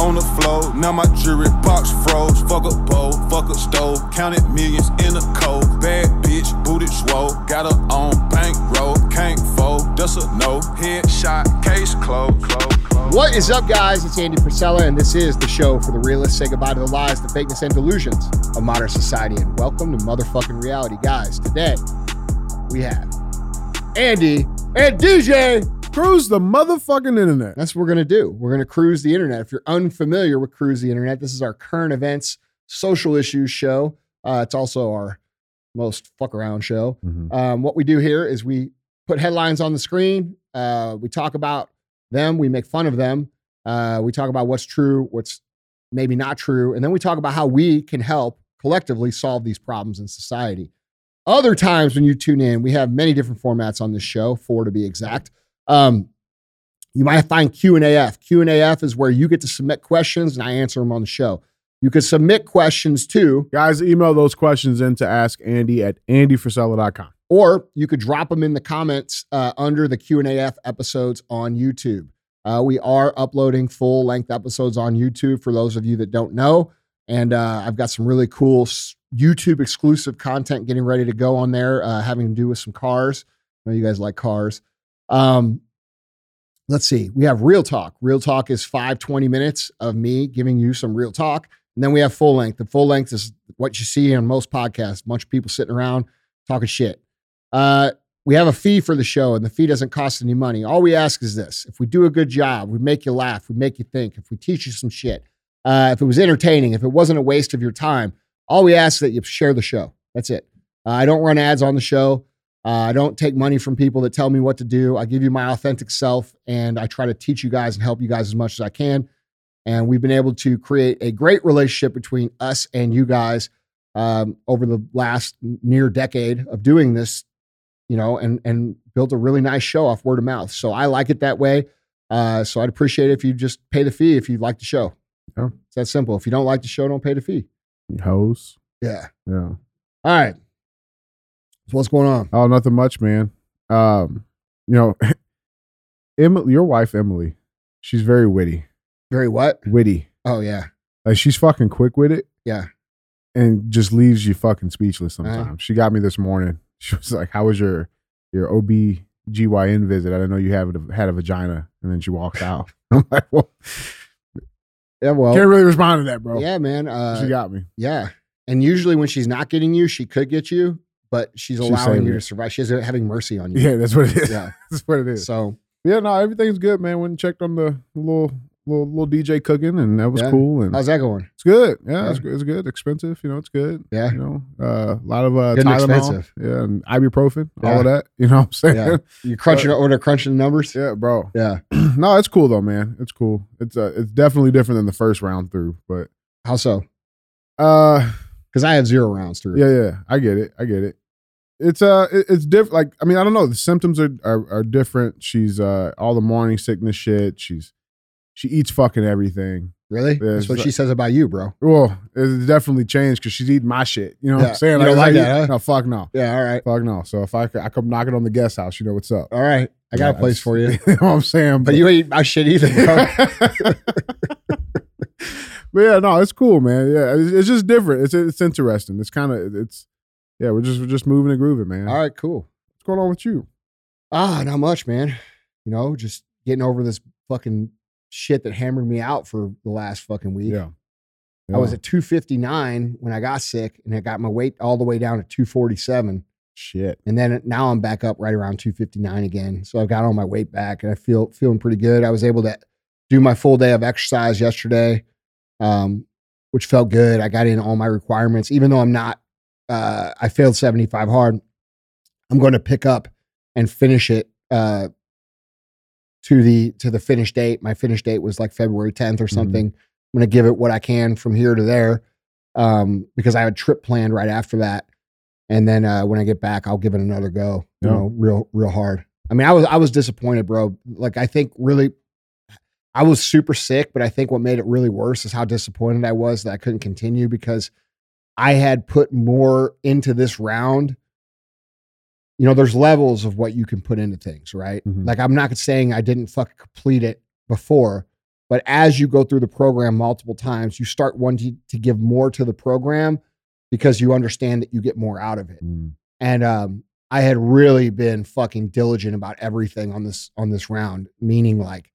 on the floor. Now my jewelry box froze. Fuck a bowl, fuck a stove. Counted millions in a cold. Bad bitch, booted swole. Got her on bankroll. Can't fold, that's a no. Headshot, case closed. Close, close. What is up, guys? It's Andy Frisella, and this is the show for the realists. Say goodbye to the lies, the fakeness, and delusions of modern society. And welcome to motherfucking reality, guys. Today, we have Andy and DJ. Cruise the motherfucking internet. That's what we're going to do. We're going to cruise the internet. If you're unfamiliar with Cruise the Internet, this is our current events, social issues show. Uh, it's also our most fuck around show. Mhm. Um, what we do here is we put headlines on the screen. Uh, we talk about them. We make fun of them. Uh, we talk about what's true, what's maybe not true, and then we talk about how we can help collectively solve these problems in society. Other times when you tune in, we have many different formats on this show, four to be exact. Um, you might find Q and AF. Q and AF is where you get to submit questions and I answer them on the show. You can submit questions too, Guys, email those questions in to ask Andy at andyfrisella.com. or you could drop them in the comments uh, under the Q and AF episodes on YouTube. Uh, we are uploading full length episodes on YouTube for those of you that don't know, and uh, I've got some really cool YouTube exclusive content getting ready to go on there, uh, having to do with some cars. I know you guys like cars. Um, let's see. We have real talk. Real talk is five, 20 minutes of me giving you some real talk. And then we have full length. The full length is what you see on most podcasts, a bunch of people sitting around talking shit. Uh, we have a fee for the show, and the fee doesn't cost any money. All we ask is this if we do a good job, we make you laugh, we make you think, if we teach you some shit, uh, if it was entertaining, if it wasn't a waste of your time, all we ask is that you share the show. That's it. Uh, I don't run ads on the show. Uh, I don't take money from people that tell me what to do. I give you my authentic self, and I try to teach you guys and help you guys as much as I can. And we've been able to create a great relationship between us and you guys um, over the last near decade of doing this, you know, and and built a really nice show off word of mouth. So I like it that way. Uh, so I'd appreciate it if you just pay the fee if you like the show. Yeah. It's that simple. If you don't like the show, don't pay the fee. Hoes. Yeah. Yeah. All right. So what's going on? Oh, nothing much, man. Um, you know, Emily, your wife, Emily, she's very witty. Very what? Witty. Oh yeah. Like she's fucking quick with it. Yeah. And just leaves you fucking speechless Uh-huh. sometimes. She got me this morning. She was like, How was your your OB-GYN visit? I didn't know you have a, had a vagina. And then she walked out. I'm like, well, Yeah. Well. can't really respond to that, bro. Yeah, man. Uh, she got me. yeah. And usually when she's not getting you, she could get you, but she's allowing you to survive. She's having mercy on you. Yeah, that's what it is. Yeah. that's what it is. So Yeah, no, everything's good, man. Went and checked on the little little little DJ cooking, and that was Yeah. cool. And how's that going? it's good. Yeah, it's Yeah. good. It's good. Expensive, you know. It's good. Yeah. you know, uh, a lot of uh, Good Tylenol, expensive. yeah, and ibuprofen, Yeah. all of that. You know what I'm saying? Yeah. You crunching order crunching numbers? Yeah, bro. Yeah. no, it's cool though, man. It's cool. It's uh, it's definitely different than the first round through, but How so? uh, Because I had zero rounds through. yeah, yeah, I get it. I get it. It's uh, it's different. Like, I mean, I don't know. The symptoms are, are are different. She's uh, all the morning sickness shit. She's she eats fucking everything. Really? Yeah, That's what it's she says about you, bro. Well, it's definitely changed because she's eating my shit. You know what I'm saying? You don't like that, huh? No, fuck no. Yeah. All right. Fuck no. So if I could, I come knocking on the guest house, you know what's up. All right. I got Yeah, a place for you. you know what I'm saying? But you ain't my shit either, bro. but yeah, no, it's cool, man. Yeah, it's, it's just different. It's it's interesting. It's kind of it's yeah, we're just we're just moving and grooving, man. All right. Cool. What's going on with you? Ah, not much, man. You know, just getting over this fucking shit that hammered me out for the last fucking week. Yeah. I was at 259 when I got sick, and I got my weight all the way down to 247. shit. And then now I'm back up right around 259 again. So I've got all my weight back, and I feel feeling pretty good. I was able to do my full day of exercise yesterday, um, which felt good. I got in all my requirements, even though I'm not. Uh, I failed 75 hard. I'm going to pick up and finish it uh, to the to the finish date. My finish date was like February 10th or Mhm. something. I'm going to give it what I can from here to there um, because I have a trip planned right after that. And then uh, when I get back, I'll give it another go. You Yeah. know, real real hard. I mean, I was I was disappointed, bro. Like I think really, I was super sick, but I think what made it really worse is how disappointed I was that I couldn't continue because I had put more into this round. You know, there's levels of what you can put into things, right? Mhm. Like I'm not saying I didn't fucking complete it before, But as you go through the program multiple times, you start wanting to give more to the program because you understand that you get more out of it. Mm. And um, I had really been fucking diligent about everything on this on this round, meaning like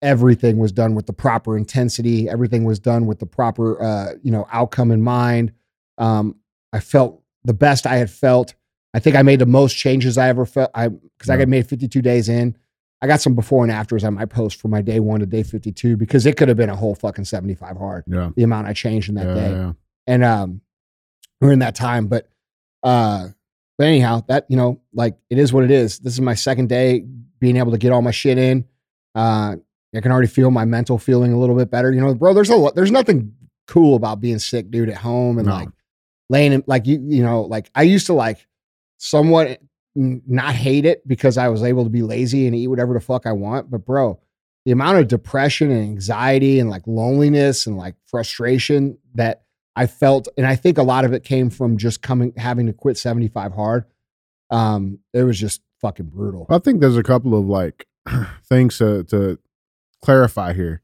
everything was done with the proper intensity, everything was done with the proper uh, you know outcome in mind. Um, I felt the best I had felt. I think I made the most changes I ever felt. I because I got made 52 days in. I got some before and afters on my post from my day one to day 52 because it could have been a whole fucking 75 hard Yeah. the amount I changed in that yeah, day yeah. and um we're in that time but uh but anyhow that you know like it is what it is this is my second day being able to get all my shit in uh i can already feel my mental feeling a little bit better you know bro there's a lot there's nothing cool about being sick dude at home and No. like laying in like you you know like i used to like somewhat not hate it because i was able to be lazy and eat whatever the fuck i want but bro the amount of depression and anxiety and like loneliness and like frustration that I felt, and I think a lot of it came from just coming having to quit 75 hard. Um, it was just fucking brutal. I think there's a couple of like things to to clarify here.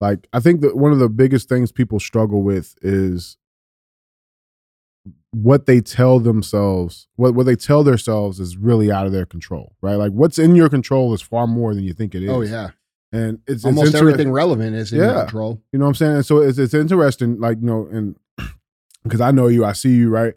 Like I think that one of the biggest things people struggle with is what they tell themselves, what what they tell themselves is really out of their control, right? Like what's in your control is far more than you think it oh, is. Oh yeah, and it's it's almost everything relevant is in your Yeah. control. You know what I'm saying? And so it's it's interesting, like you know, and because I know you, I see you, right?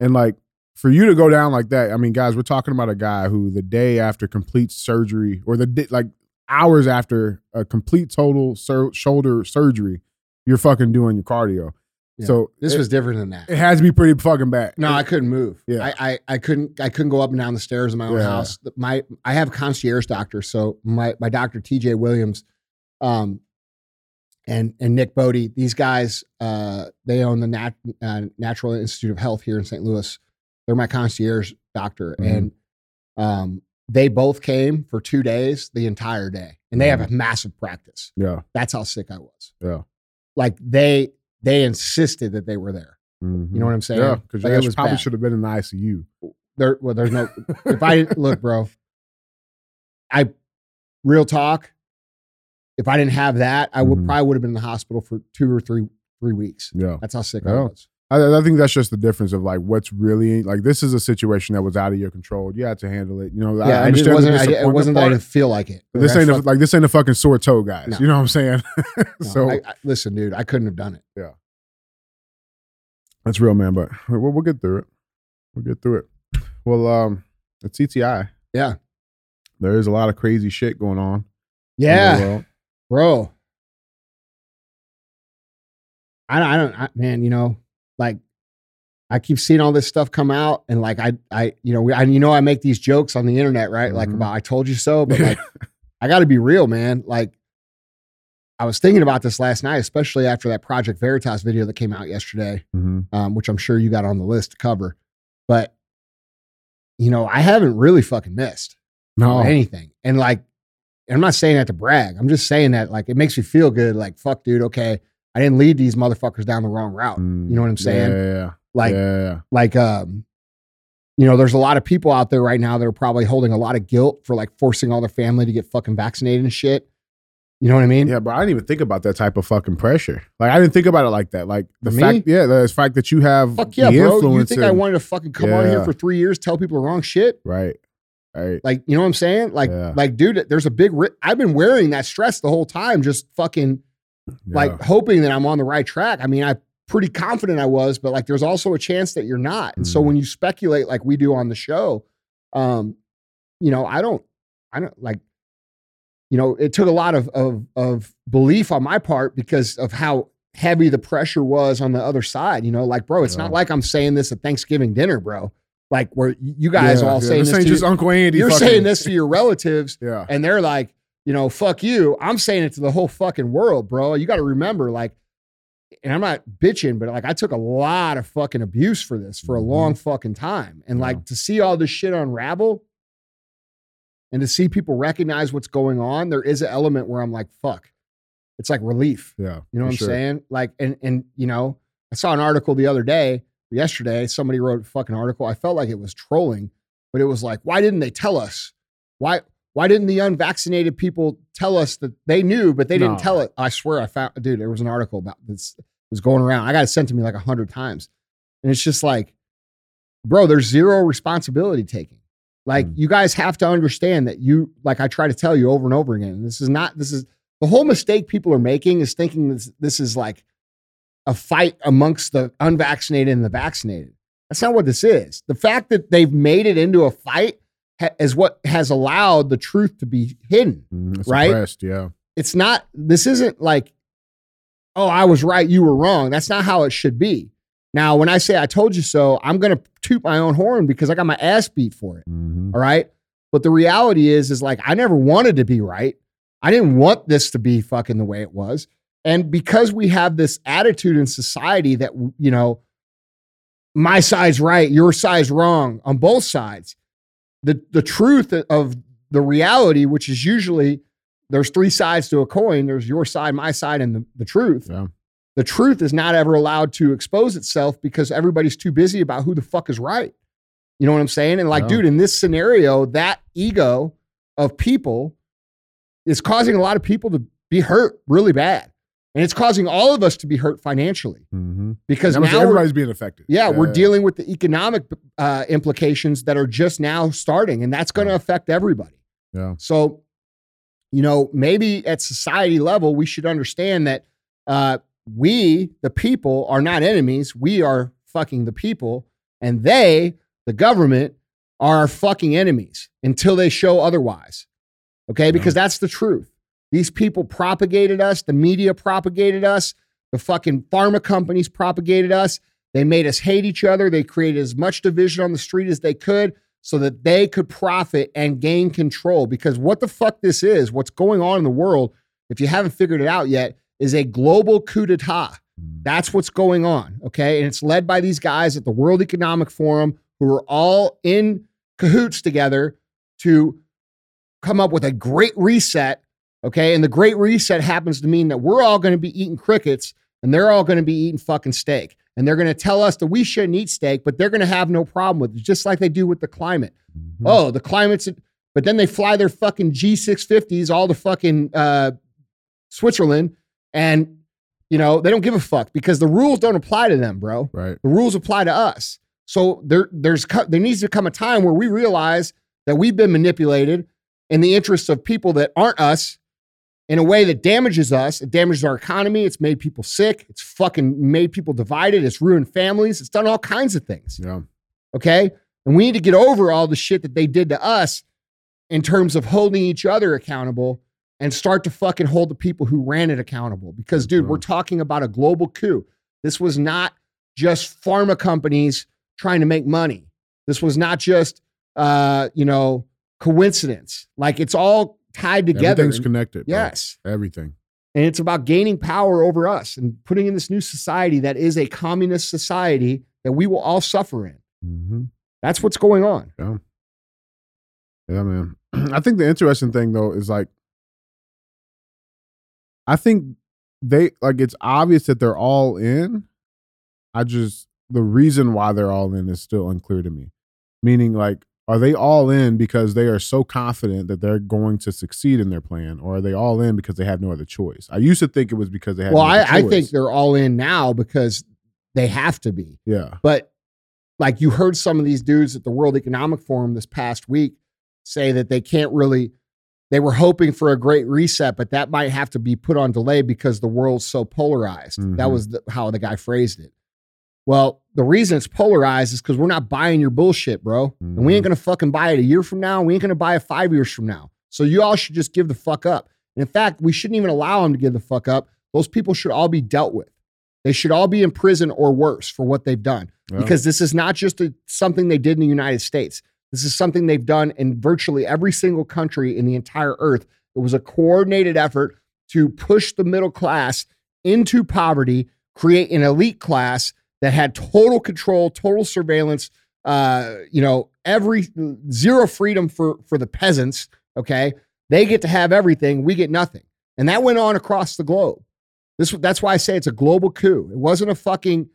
And like for you to go down like that, I mean, guys, we're talking about a guy who the day after complete surgery, or the like hours after a complete total sur- shoulder surgery, you're fucking doing your cardio. Yeah. So This it, was different than that. it has to be pretty fucking bad. No, I couldn't move. Yeah. I, I I couldn't I couldn't go up and down the stairs in my own Yeah. house. My I have concierge doctor, so my my doctor TJ Williams, um, and and Nick Bodie. These guys, uh, they own the Nat, uh, Natural Institute of Health here in St. Louis. They're my concierge doctor, Mhm. and um, they both came for two days, the entire day, and they have a massive practice. yeah, That's how sick I was. yeah. Like they they insisted that they were there. Mhm. You know what I'm saying? Yeah, because Like, probably bad. should have been in the ICU. there well there's no if i look bro i real talk if i didn't have that i would Mhm. probably would have been in the hospital for two or three three weeks Yeah. that's how sick i Yeah. was I, I think that's just the difference of like what's really like. This is a situation that was out of your control. You had to handle it. You know, yeah I understand the wasn't I, it wasn't that i didn't feel like it This ain't a, like this ain't a fucking sore toe, guys. No. You know what I'm saying? no, so I, listen dude i couldn't have done it Yeah, that's real, man. But we'll, we'll get through it. We'll get through it. Well, um, it's CTI. yeah There is a lot of crazy shit going on. yeah bro i don't i don't I, man you know like I keep seeing all this stuff come out, and like I, I, you know, we, I, you know, I make these jokes on the internet, right? Like Mhm. about I told you so, but like I got to be real, man. Like I was thinking about this last night, especially after that Project Veritas video that came out yesterday, Mhm. um, which I'm sure you got on the list to cover. But you know, I haven't really fucking missed No, anything, and like, and I'm not saying that to brag. I'm just saying that like it makes me feel good. Like fuck, dude. Okay, I didn't lead these motherfuckers down the wrong route. Mm, You know what I'm saying? Yeah, yeah, Like, yeah, yeah. like um you know there's a lot of people out there right now that are probably holding a lot of guilt for like forcing all their family to get fucking vaccinated and shit you know what i mean Yeah, but I didn't even think about that type of fucking pressure. Like I didn't think about it like that. Like the me? fact, yeah, the fact that you have fuck yeah bro you think i wanted to fucking come on here for three years tell people the wrong shit right, right, like you know what i'm saying like Yeah. like dude there's a big ri- i've been wearing that stress the whole time just fucking like hoping that i'm on the right track i mean i pretty confident i was but like there's also a chance that you're not and so Mhm. when you speculate like we do on the show um you know i don't i don't like you know it took a lot of of of belief on my part because of how heavy the pressure was on the other side you know like bro it's Yeah. not like i'm saying this at thanksgiving dinner bro like where you guys Yeah, all yeah, saying this this to just Uncle Andy. you're fucking- saying this to your relatives yeah, and they're like, you know, fuck you. I'm saying it to the whole fucking world, bro. You got to remember, like, and I'm not bitching, but like, I took a lot of fucking abuse for this for a Mhm. long fucking time. And Yeah. like, to see all this shit unravel and to see people recognize what's going on, there is an element where I'm like, fuck. It's like relief. yeah. You know what I'm sure. saying? Like, and and you know, I saw an article the other day, yesterday, somebody wrote a fucking article. I felt like it was trolling, but it was like, why didn't they tell us? Why Why didn't the unvaccinated people tell us that they knew, but they didn't No. tell it? I swear I found, dude, there was an article about this. It was going around. I got it sent to me like a hundred times. And it's just like, bro, there's zero responsibility taking. Like, Mm. you guys have to understand that you, like I try to tell you over and over again, this is not, this is the whole mistake people are making is thinking this, this is like a fight amongst the unvaccinated and the vaccinated. That's not what this is. The fact that they've made it into a fight ha- is what has allowed the truth to be hidden. It's Right? suppressed, yeah. It's not, this isn't like, oh, I was right, you were wrong. That's not how it should be. Now, when I say I told you so, I'm going to toot my own horn because I got my ass beat for it. Mhm. All right. But the reality is, is like, I never wanted to be right. I didn't want this to be fucking the way it was. And because we have this attitude in society that, you know, my side's right, your side's wrong on both sides, the, the truth of the reality, which is usually there's three sides to a coin there's your side, my side, and the, the truth. Yeah. The truth is not ever allowed to expose itself because everybody's too busy about who the fuck is right. You know what I'm saying? And like, Yeah. dude, in this scenario, that ego of people is causing a lot of people to be hurt really bad. And it's causing all of us to be hurt financially Mhm. because now everybody's being affected. yeah, we're dealing with the economic uh, implications that are just now starting, and that's going to Yeah. affect everybody. Yeah. So, you know, maybe at society level, we should understand that uh, we, the people, are not enemies. We are fucking the people, and they, the government, are our fucking enemies until they show otherwise. Okay, because that's the truth. These people propagated us. The media propagated us. The fucking pharma companies propagated us. They made us hate each other. They created as much division on the street as they could so that they could profit and gain control. Because what the fuck this is, what's going on in the world, if you haven't figured it out yet, is a global coup d'etat. Mhm. That's what's going on. Okay. And it's led by these guys at the World Economic Forum who are all in cahoots together to come up with a great reset. Okay. And the great reset happens to mean that we're all going to be eating crickets and they're all going to be eating fucking steak. And they're going to tell us that we shouldn't eat steak, but they're going to have no problem with it, just like they do with the climate. Mhm. Oh, the climate's, but then they fly their fucking G650s all to fucking uh, Switzerland and, you know, they don't give a fuck because the rules don't apply to them, bro. Right. The rules apply to us. So there, there's there needs to come a time where we realize that we've been manipulated in the interests of people that aren't us in a way that damages us. It damages our economy. It's made people sick. It's fucking made people divided. It's ruined families. It's done all kinds of things. Yeah. Okay. And we need to get over all the shit that they did to us in terms of holding each other accountable and start to fucking hold the people who ran it accountable. Because, dude, we're talking about a global coup. This was not just pharma companies trying to make money. This was not just, uh, you know, coincidence. Like it's all tied together. Everything's And- connected. bro. yes. Everything. And it's about gaining power over us and putting in this new society that is a communist society that we will all suffer in. hmm That's what's going on. Yeah, man. I think the interesting thing though is like, I think they like it's obvious that they're all in. I just the reason why they're all in is still unclear to me. Meaning, like, are they all in because they are so confident that they're going to succeed in their plan, or are they all in because they have no other choice? I used to think it was because they had. Well, no I, I think they're all in now because they have to be. yeah, But like you heard some of these dudes at the World Economic Forum this past week say that they can't really, they were hoping for a great reset, but that might have to be put on delay because the world's so polarized. That Mhm. was the, how the guy phrased it. Well, the reason it's polarized is because we're not buying your bullshit, bro. And we ain't mm-hmm. gonna fucking buy it a year from now. We ain't gonna buy it five years from now. So you all should just give the fuck up. And in fact, we shouldn't even allow them to give the fuck up. Those people should all be dealt with. They should all be in prison or worse for what they've done. Yeah. Because this is not just a, something they did in the United States. This is something they've done in virtually every single country in the entire earth. It was a coordinated effort to push the middle class into poverty, create an elite class that had total control, total surveillance, uh, you know, every zero freedom for for the peasants. Okay, they get to have everything, we get nothing, and that went on across the globe. This that's why I say it's a global coup. It wasn't a fucking.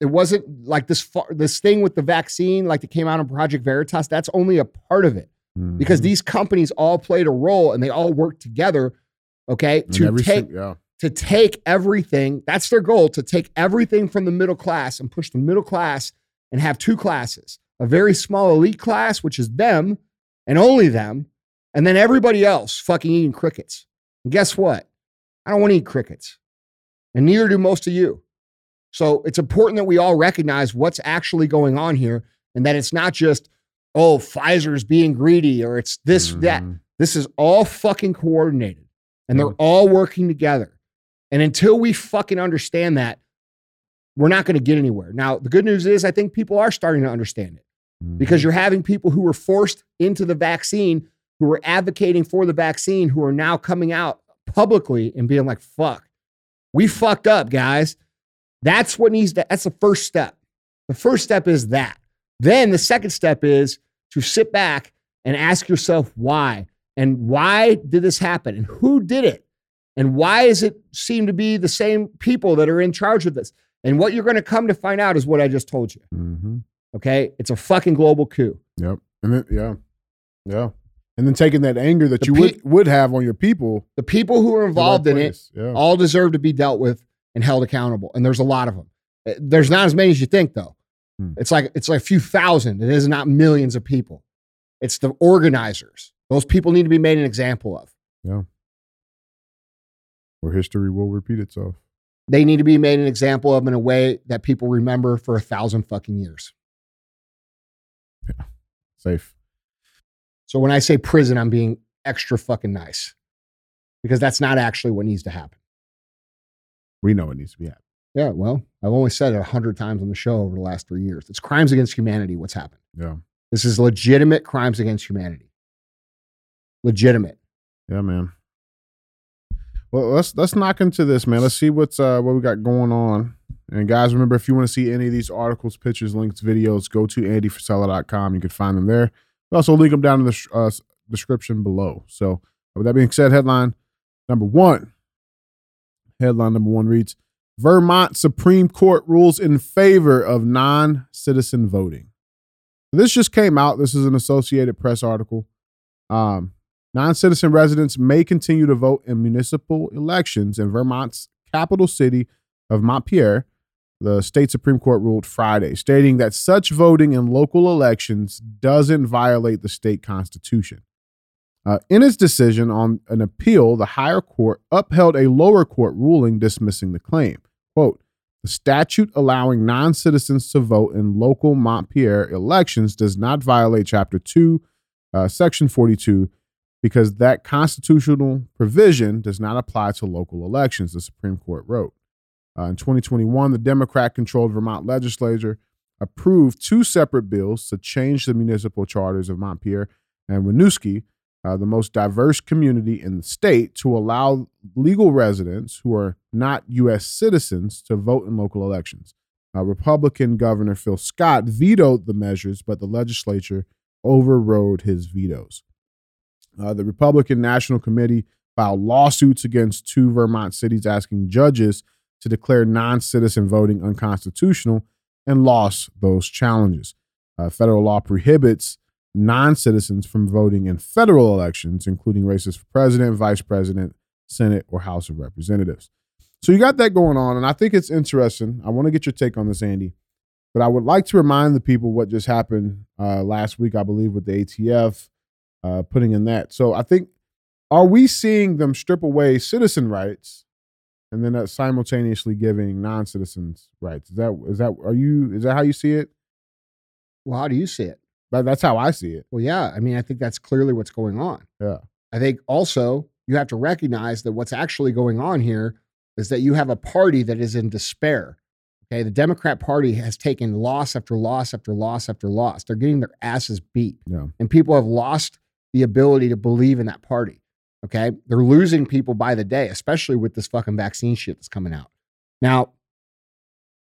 It wasn't like this far, this thing with the vaccine, like that came out on Project Veritas. That's only a part of it. because Mhm. these companies all played a role and they all worked together, okay, to take yeah. To take everything. That's their goal to take everything from the middle class and push the middle class and have two classes a very small elite class, which is them and only them, and then everybody else fucking eating crickets. And guess what? I don't want to eat crickets, and neither do most of you. So it's important that we all recognize what's actually going on here and that it's not just, oh, Pfizer's being greedy or it's this, that. Mhm. This is all fucking coordinated and they're all working together. And until we fucking understand that, we're not going to get anywhere. Now, the good news is I think people are starting to understand it because Mhm. you're having people who were forced into the vaccine, who were advocating for the vaccine, who are now coming out publicly and being like, fuck, we fucked up, guys. That's what needs to, that's the first step. The first step is that. Then the second step is to sit back and ask yourself why. And why did this happen? And who did it? And why does it seem to be the same people that are in charge of this? And what you're going to come to find out is what I just told you. Mhm. Okay. It's a fucking global coup. Yep. And then yeah. Yeah. And then taking that anger that The you pe- would would have on your people The people who are involved in it. Yeah. all deserve to be dealt with and held accountable. And there's a lot of them. Uh, There's not as many as you think, though. Hmm. It's like it's like a few thousand. It is not millions of people. It's the organizers. Those people need to be made an example of. Or history will repeat itself. They need to be made an example of in a way that people remember for a thousand fucking years. Safe. So when I say prison, I'm being extra fucking nice because that's not actually what needs to happen. We know it needs to be happening. Yeah, well, I've only said it a hundred times on the show over the last three years. It's crimes against humanity. What's happened? Yeah. This is legitimate crimes against humanity. Legitimate. Yeah, man. Well, let's let's knock into this, man. Let's see what's uh what we got going on. And guys, remember if you want to see any of these articles, pictures, links, videos, go to andyfrisella.com. You can find them there. We also link them down in the uh, description below. So, with that being said, headline number one. Headline number one reads: Vermont Supreme Court rules in favor of non-citizen voting. This just came out. This is an Associated Press article. Um, Non citizen residents may continue to vote in municipal elections in Vermont's capital city of Montpelier. The state Supreme Court ruled Friday, stating that such voting in local elections doesn't violate the state constitution. Uh, in its decision on an appeal, the higher court upheld a lower court ruling dismissing the claim. Quote, the statute allowing non citizens to vote in local Montpelier elections does not violate Chapter 2, uh, Section 42 because that constitutional provision does not apply to local elections, the Supreme Court wrote. Uh, in 2021, the Democrat controlled Vermont legislature approved two separate bills to change the municipal charters of Montpelier and Winooski, uh, the most diverse community in the state, to allow legal residents who are not U.S. citizens to vote in local elections. Uh, Republican Governor Phil Scott vetoed the measures, but the legislature overrode his vetoes. Uh, the Republican National Committee filed lawsuits against two Vermont cities asking judges to declare non citizen voting unconstitutional and lost those challenges. Uh, federal law prohibits non citizens from voting in federal elections, including races for president, vice president, Senate, or House of Representatives. So you got that going on, and I think it's interesting. I want to get your take on this, Andy. But I would like to remind the people what just happened uh, last week, I believe, with the ATF uh, putting in that. So I think, are we seeing them strip away citizen rights and then simultaneously giving non-citizens rights? Is that is that are you is that how you see it? Well, how do you see it? That, that's how I see it. Well, yeah. I mean, I think that's clearly what's going on. Yeah. I think also you have to recognize that what's actually going on here is that you have a party that is in despair. Okay. The Democrat Party has taken loss after loss after loss after loss. They're getting their asses beat. Yeah. And people have lost the ability to believe in that party. Okay. They're losing people by the day, especially with this fucking vaccine shit that's coming out. Now,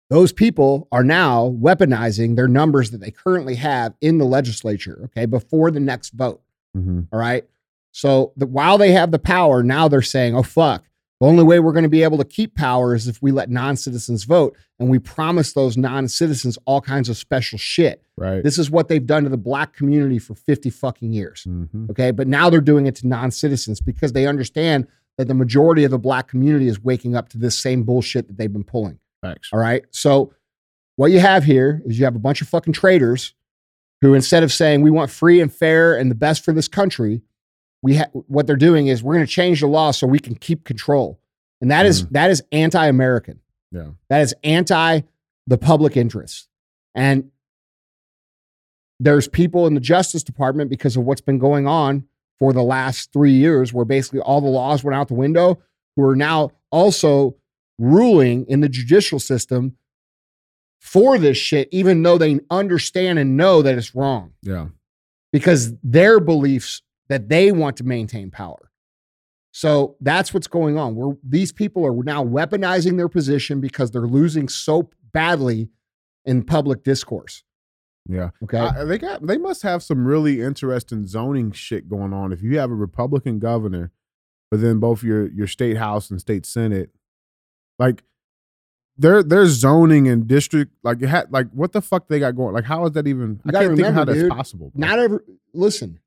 those people are now weaponizing their numbers that they currently have in the legislature, okay, before the next vote. Mm-hmm. All right. So the, while they have the power, now they're saying, oh, fuck, The only way we're going to be able to keep power is if we let non citizens vote and we promise those non citizens all kinds of special shit. Right. This is what they've done to the black community for 50 fucking years. Mhm. Okay. But now they're doing it to non citizens because they understand that the majority of the black community is waking up to this same bullshit that they've been pulling. Facts. All right. So what you have here is you have a bunch of fucking traitors who, instead of saying we want free and fair and the best for this country, we ha- what they're doing is we're going to change the law so we can keep control, and that is mm. that is anti-American. Yeah. That is anti the public interest, and there's people in the Justice Department because of what's been going on for the last three years, where basically all the laws went out the window, who are now also ruling in the judicial system for this shit, even though they understand and know that it's wrong Yeah. because their beliefs that they want to maintain power. So that's what's going on. Where these people are now weaponizing their position because they're losing so badly in public discourse. Yeah. Okay. I- they got they must have some really interesting zoning shit going on. If you have a Republican governor, but then both your your state house and state senate, like their their zoning and district, like it had like what the fuck they got going? Like how is that even? You I can't think how that's dude, possible. bro. Not ever listen.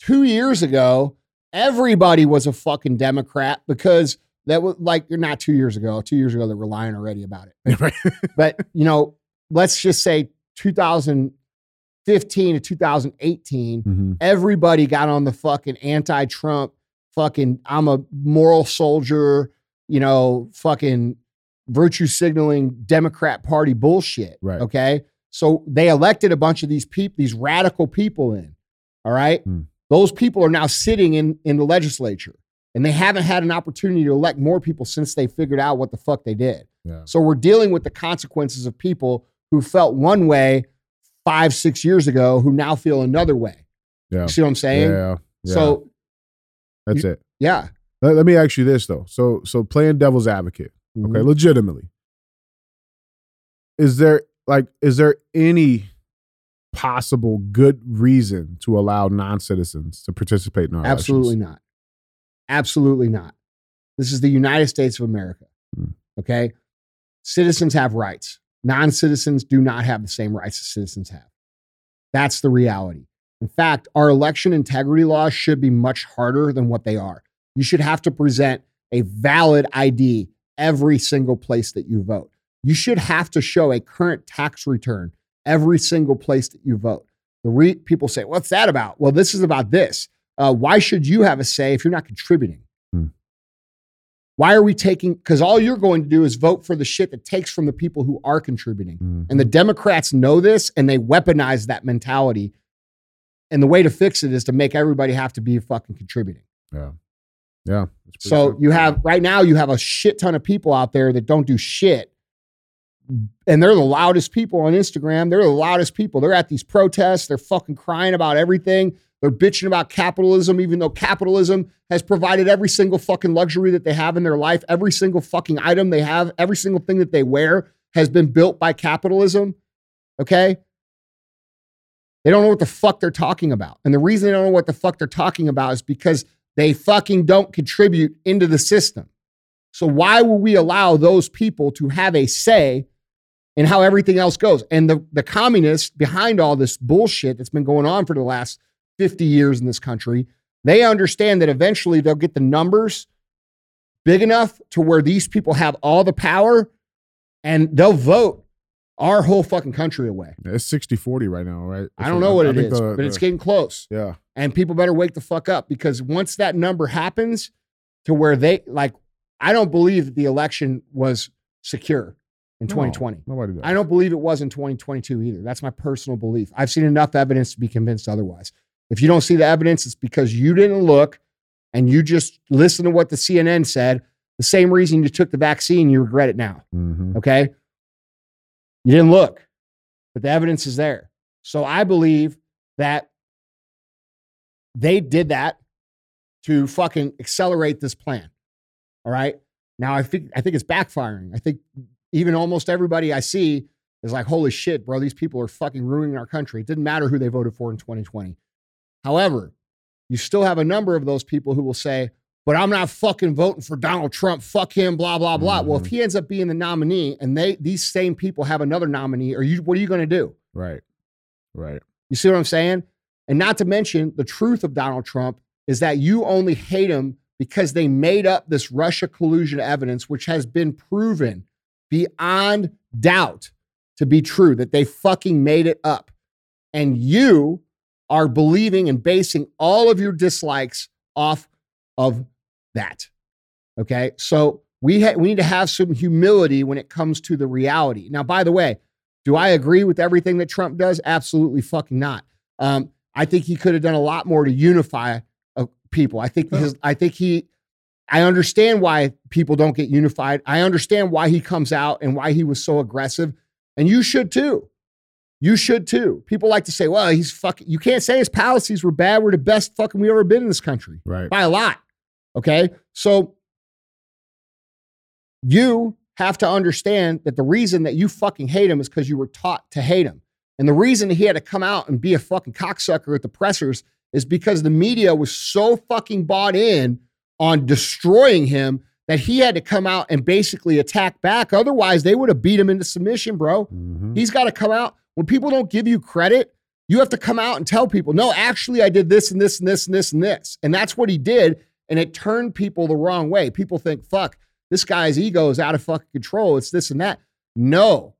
Two years ago, everybody was a fucking Democrat because that was like you're not two years ago. Two years ago, they were lying already about it. Right. but you know, let's just say 2015 to 2018, Mhm. everybody got on the fucking anti-Trump, fucking I'm a moral soldier, you know, fucking virtue signaling Democrat Party bullshit. Right. Okay. So they elected a bunch of these people, these radical people in. All right. Hmm. Those people are now sitting in in the legislature. And they haven't had an opportunity to elect more people since they figured out what the fuck they did. Yeah. So we're dealing with the consequences of people who felt one way five, six years ago who now feel another way. Yeah. You see what I'm saying? Yeah. yeah. So that's it. yeah. Let, let me ask you this though. So so playing devil's advocate, okay, Mhm. legitimately. Is there like is there any possible good reason to allow non-citizens to participate in our Absolutely elections? not. Absolutely not. This is the United States of America. Hmm. Okay. Citizens have rights. Non citizens do not have the same rights as citizens have. That's the reality. In fact, our election integrity laws should be much harder than what they are. You should have to present a valid ID every single place that you vote. You should have to show a current tax return every single place that you vote. The re- people say, "What's that about?" Well, this is about this. Uh, why should you have a say if you're not contributing? Hmm. Why are we taking? Because all you're going to do is vote for the shit that takes from the people who are contributing. And the Democrats know this and they weaponize that mentality. And the way to fix it is to make everybody have to be fucking contributing. yeah. Yeah. So true. you have right now you have a shit ton of people out there that don't do shit. And they're the loudest people on Instagram. They're the loudest people. They're at these protests. They're fucking crying about everything. They're bitching about capitalism, even though capitalism has provided every single fucking luxury that they have in their life. Every single fucking item they have, every single thing that they wear has been built by capitalism. Okay. They don't know what the fuck they're talking about. And the reason they don't know what the fuck they're talking about is because they fucking don't contribute into the system. So why will we allow those people to have a say in how everything else goes? And the, the communists behind all this bullshit that's been going on for the last 50 years in this country, they understand that eventually they'll get the numbers big enough to where these people have all the power and they'll vote our whole fucking country away. Yeah, it's 60 40 right now, right? I don't know what I it is, the- but it's getting close. yeah. and people better wake the fuck up because once that number happens to where they like i don't believe that the election was secure in No, 2020 Nobody does. i don't believe it was in 2022 either that's my personal belief i've seen enough evidence to be convinced otherwise if you don't see the evidence it's because you didn't look and you just listen to what the cnn said the same reason you took the vaccine you regret it now Mhm. Okay. You didn't look, but the evidence is there. So I believe that they did that to fucking accelerate this plan. All right. Now I think I think it's backfiring. I think even almost everybody I see is like, holy shit, bro, these people are fucking ruining our country. It didn't matter who they voted for in 2020. However, you still have a number of those people who will say, but I'm not fucking voting for Donald Trump. Fuck him, blah, blah, blah. Well, if Mhm. he ends up being the nominee and they these same people have another nominee, are you what are you gonna do? Right. Right. You see what I'm saying? And not to mention the truth of Donald Trump is that you only hate him because they made up this Russia collusion evidence, which has been proven beyond doubt to be true, that they fucking made it up. And you are believing and basing all of your dislikes off of that. Okay. So we, ha- we need to have some humility when it comes to the reality. Now, by the way, do I agree with everything that Trump does? Absolutely fucking not. Um, I think he could have done a lot more to unify uh, people. I think because I think he, I understand why people don't get unified. I understand why he comes out and why he was so aggressive, and you should too. You should too. People like to say, "Well, he's fucking." You can't say his policies were bad. We're the best fucking we've ever been in this country Right. by a lot. Okay. So you have to understand that the reason that you fucking hate him is because you were taught to hate him. And the reason he had to come out and be a fucking cocksucker at the pressers is because the media was so fucking bought in on destroying him that he had to come out and basically attack back. Otherwise, they would have beat him into submission, bro. Mhm. He's got to come out. When people don't give you credit, you have to come out and tell people, no, actually, I did this and this and this and this and this. And that's what he did. And it turned people the wrong way. People think, fuck, this guy's ego is out of fucking control. It's this and that. No.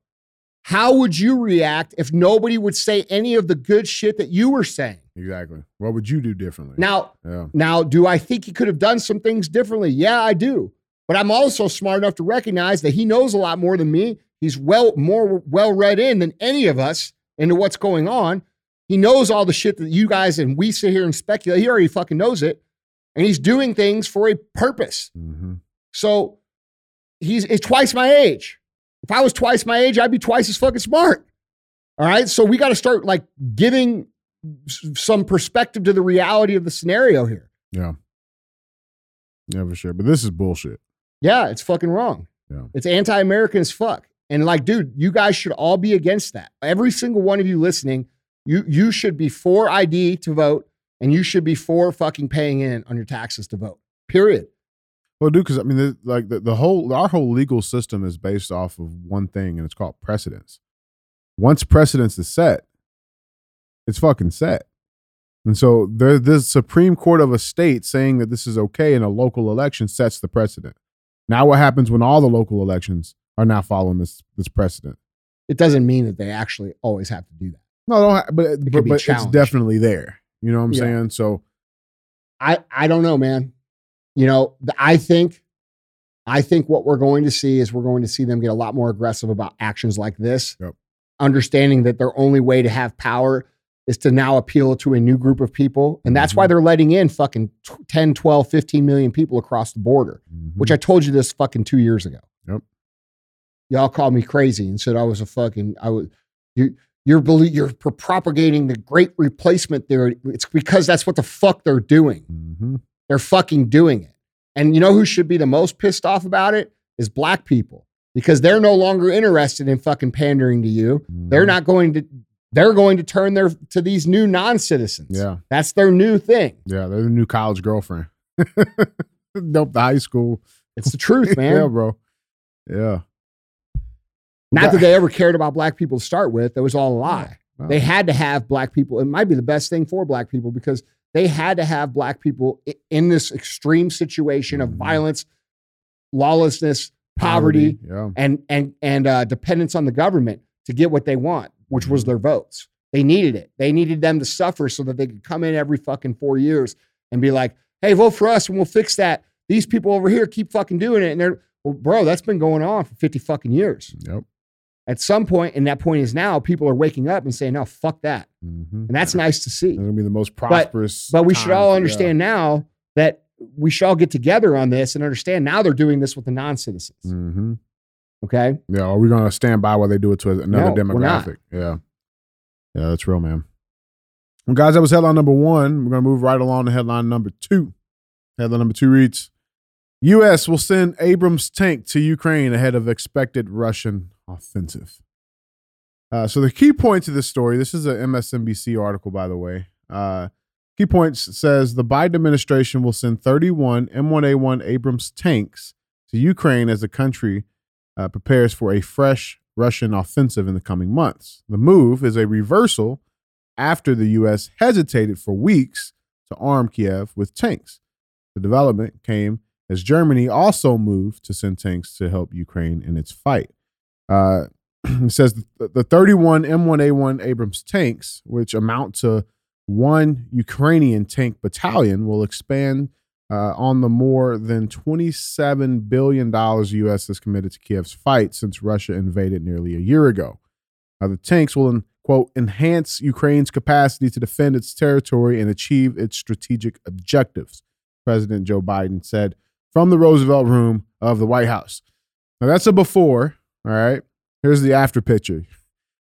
How would you react if nobody would say any of the good shit that you were saying? Exactly. What would you do differently? Now, Yeah. now, do I think he could have done some things differently? Yeah, I do. But I'm also smart enough to recognize that he knows a lot more than me. He's well more well read in than any of us into what's going on. He knows all the shit that you guys and we sit here and speculate. He already fucking knows it. And he's doing things for a purpose. hmm So he's it's twice my age. If I was twice my age, I'd be twice as fucking smart. All right. So we got to start like giving some perspective to the reality of the scenario here. Yeah. Yeah, for sure. But this is bullshit. Yeah, it's fucking wrong. Yeah. It's anti American as fuck. And like, dude, you guys should all be against that. Every single one of you listening, you you should be for ID to vote, and you should be for fucking paying in on your taxes to vote. Period. Well, dude, because I mean, the, like the, the whole our whole legal system is based off of one thing, and it's called precedence. Once precedence is set, it's fucking set. And so there, the Supreme Court of a state saying that this is okay in a local election sets the precedent. Now, what happens when all the local elections are now following this this precedent? It doesn't mean that they actually always have to do that. No, don't ha- but could but, but it's definitely there. You know what I'm Yeah. saying? So I I don't know, man. You know, I think I think what we're going to see is we're going to see them get a lot more aggressive about actions like this. Yep. Understanding that their only way to have power is to now appeal to a new group of people. And that's why Mhm. they're letting in fucking tw- 10, 12, 15 million people across the border, mhm. which I told you this fucking 2 years ago. Yep. Y'all called me crazy and said I was a fucking I was you you're you're propagating the great replacement theory. It's because that's what the fuck they're doing. Mhm. They're fucking doing it. And you know who should be the most pissed off about it is black people because they're no longer interested in fucking pandering to you. They're Mhm. not going to they're going to turn their to these new non-citizens. Yeah. That's their new thing. Yeah, they're the new college girlfriend. Nope, the high school. It's the truth, man. yeah, bro. Yeah. Not that they ever cared about black people to start with. That was all a lie. No. They had to have black people. It might be the best thing for black people because they had to have black people in this extreme situation of Mhm. violence, lawlessness, poverty, Yeah. and and and uh, dependence on the government to get what they want, which was Mhm. their votes. They needed it. They needed them to suffer so that they could come in every fucking four years and be like, "Hey, vote for us, and we'll fix that." These people over here keep fucking doing it, and they're well, bro. That's been going on for fifty fucking years. Yep. At some point, and that point is now, people are waking up and saying, "No, fuck that," Mm-hmm. and that's nice to see. It's gonna be the most prosperous. But we should all understand now that we should all get together on this and understand now they're doing this with the non-citizens. Yeah. hmm Okay, yeah. Are we gonna stand by while they do it to another No, demographic? Yeah. Yeah, that's real, man. Well, guys, that was headline number one. We're gonna move right along to headline number two. Headline number two reads: U.S. will send Abrams tank to Ukraine ahead of expected Russian offensive. Uh, so the key point to this story, this is a MSNBC article, by the way. Uh, Key points says the Biden administration will send 31 M1A1 Abrams tanks to Ukraine as the country uh, prepares for a fresh Russian offensive in the coming months. The move is a reversal after the U.S. hesitated for weeks to arm Kiev with tanks. The development came as Germany also moved to send tanks to help Ukraine in its fight. Uh, it says the, the 31 M1A1 Abrams tanks, which amount to one Ukrainian tank battalion, will expand uh, on the more than $27 billion U.S. has committed to Kiev's fight since Russia invaded nearly a year ago. Uh, the tanks will, quote, enhance Ukraine's capacity to defend its territory and achieve its strategic objectives, President Joe Biden said from the Roosevelt Room of the White House. Now, that's a before, all right? Here's the after picture.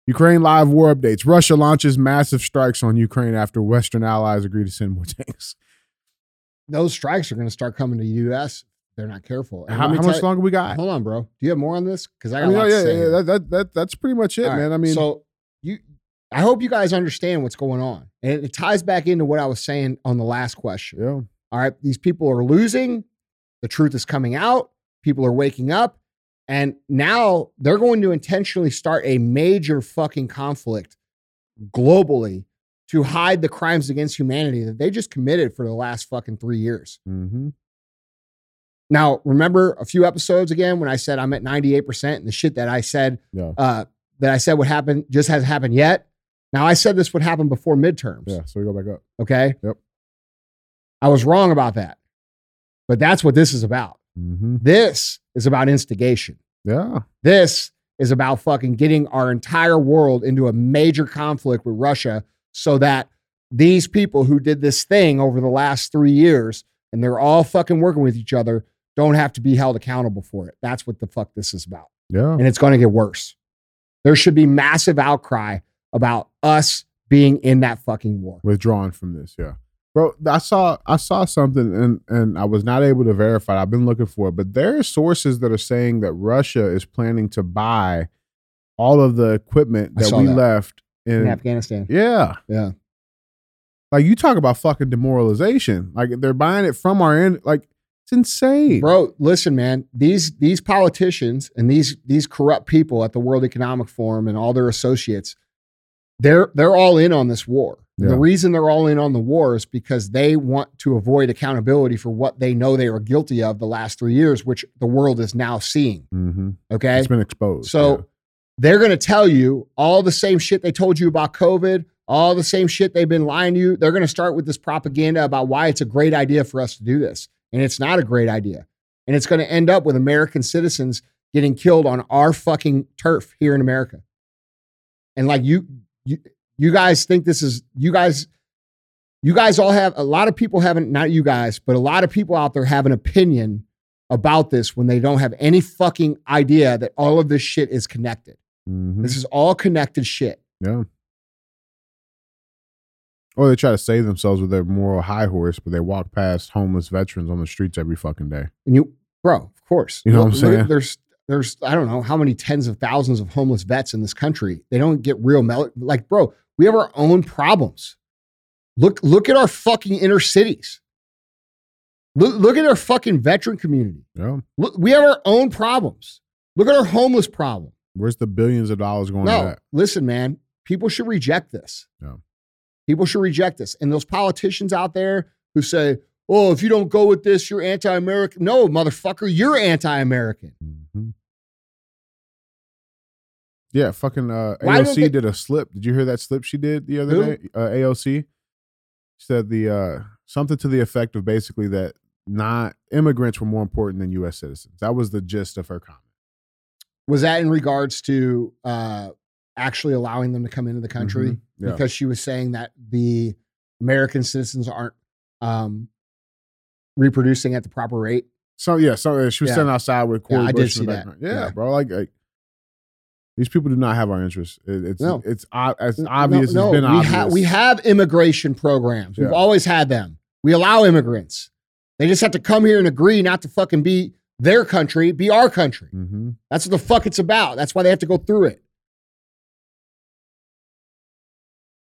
Ukraine live war updates. Russia launches massive strikes on Ukraine after Western allies agree to send more tanks. Those strikes are going to start coming to the U.S. They're not careful. And How, how much you- longer we got? Hold on, bro. Do you have more on this? Because I I mean, yeah, to say. yeah, here. that, that, that, that's pretty much it, All right, man. I mean, so you, I hope you guys understand what's going on, and it, it ties back into what I was saying on the last question. yeah. All right, these people are losing. The truth is coming out. People are waking up, and now they're going to intentionally start a major fucking conflict globally to hide the crimes against humanity that they just committed for the last fucking three years. Mm-hmm. Now, remember a few episodes again when I said I'm at 98% and the shit that I said Yeah. uh, that I said would happen just hasn't happened yet. Now I said this would happen before midterms. Yeah. So we go back up. Okay. Yep. I was wrong about that. But that's what this is about. Mm-hmm. This is about instigation. Yeah. This is about fucking getting our entire world into a major conflict with Russia so that these people who did this thing over the last three years and they're all fucking working with each other don't have to be held accountable for it. That's what the fuck this is about. Yeah. And it's going to get worse. There should be massive outcry about us being in that fucking war. Withdrawn from this. Yeah. Bro, I saw I saw something and and I was not able to verify. it. I've been looking for it, but there are sources that are saying that Russia is planning to buy all of the equipment that we that. left in. In Afghanistan. yeah. Yeah. Like you talk about fucking demoralization. Like they're buying it from our end. Like it's insane. Bro, listen, man. These these politicians and these these corrupt people at the World Economic Forum and all their associates, they're they're all in on this war. And The reason they're all in on the war is because they want to avoid accountability for what they know they are guilty of the last three years, which the world is now seeing. Mm-hmm. Okay. It's been exposed. So they're going to tell you all the same shit they told you about COVID, all the same shit they've been lying to you. They're going to start with this propaganda about why it's a great idea for us to do this. And it's not a great idea. And it's going to end up with American citizens getting killed on our fucking turf here in America. And like you, you, you guys think this is, you guys, you guys all have, a lot of people haven't, not you guys, but a lot of people out there have an opinion about this when they don't have any fucking idea that all of this shit is connected. Mhm. This is all connected shit. Yeah. Or they try to save themselves with their moral high horse, but they walk past homeless veterans on the streets every fucking day. And you, bro, of course. You know what I'm saying? There's, there's, I don't know how many tens of thousands of homeless vets in this country. They don't get real mel- like, bro. We have our own problems. Look, look at our fucking inner cities. Look, look at our fucking veteran community. Yeah. Look, we have our own problems. Look at our homeless problem. Where's the billions of dollars going No, listen, man. People should reject this. Yeah. People should reject this. And those politicians out there who say, "Oh, if you don't go with this, you're anti-American." No, motherfucker, you're anti-American. Mhm. Yeah, fucking uh, AOC they- did a slip. Did you hear that slip she did the other Who? day? Uh, AOC said the uh, something to the effect of basically that not immigrants were more important than U.S. citizens. That was the gist of her comment. Was that in regards to uh, actually allowing them to come into the country? Mhm. Yeah. Because she was saying that the American citizens aren't um, reproducing at the proper rate. So yeah, so uh, she was Yeah. standing outside with Cori Yeah, I Bush did in the see that. background. Yeah, Yeah. bro. Like, like these people do not have our interests. It, it's No. it's as No, obvious no, as been we obvious. ha- we have immigration programs. We've Yeah. always had them. We allow immigrants. They just have to come here and agree not to fucking be their country, be our country. hmm That's what the fuck it's about. That's why they have to go through it.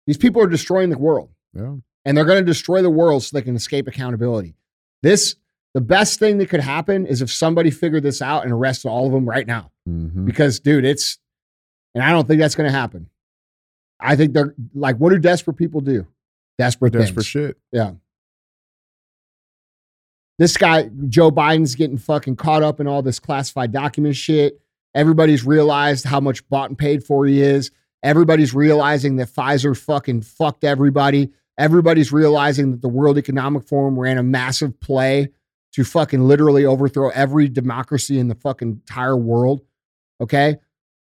These people are destroying the world. Yeah. and they're going to destroy the world so they can escape accountability. This, the best thing that could happen is if somebody figured this out and arrested all of them right now. Mhm. Because, dude, it's, and I don't think that's going to happen. I think they're like, what do desperate people do? Desperate, Desperate things. shit. Yeah. This guy, Joe Biden's getting fucking caught up in all this classified document shit. Everybody's realized how much bought and paid for he is. Everybody's realizing that Pfizer fucking fucked everybody. Everybody's realizing that the World Economic Forum ran a massive play to fucking literally overthrow every democracy in the fucking entire world. Okay.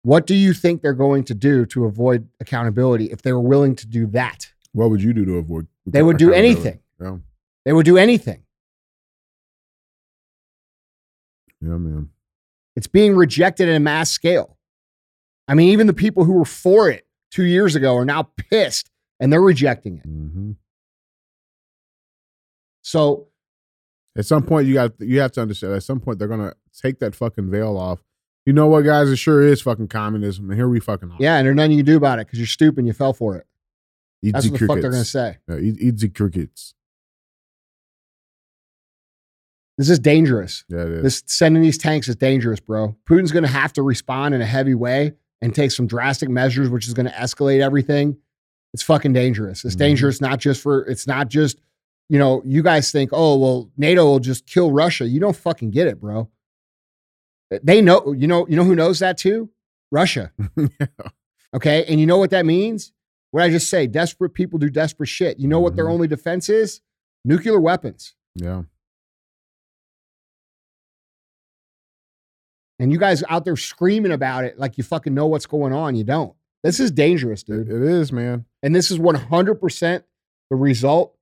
What do you think they're going to do to avoid accountability if they were willing to do that? What would you do to avoid? They would do anything. Yeah, They would do anything. yeah, man. It's being rejected at a mass scale. I mean, even the people who were for it two years ago are now pissed and they're rejecting it. hmm So, At some point, you got you have to understand. At some point, they're gonna take that fucking veil off. You know what, guys? It sure is fucking communism, and here we fucking are. yeah, and there's nothing you can do about it because you're stupid and you fell for it. Eat That's the what the fuck they're going to say. Yeah, eat, eat the crickets. This is dangerous. Yeah, it is. This sending these tanks is dangerous, bro. Putin's going to have to respond in a heavy way and take some drastic measures, which is going to escalate everything. It's fucking dangerous. It's Mhm. dangerous not just for, it's not just, you know, you guys think, oh, well, NATO will just kill Russia. You don't fucking get it, bro. They know, you know, you know who knows that too? Russia. yeah. Okay. And you know what that means? What I just say, desperate people do desperate shit. You know what their Mhm. only defense is? Nuclear weapons. yeah. And you guys out there screaming about it like you fucking know what's going on. You don't. This is dangerous, dude. it is, man. And this is 100% the result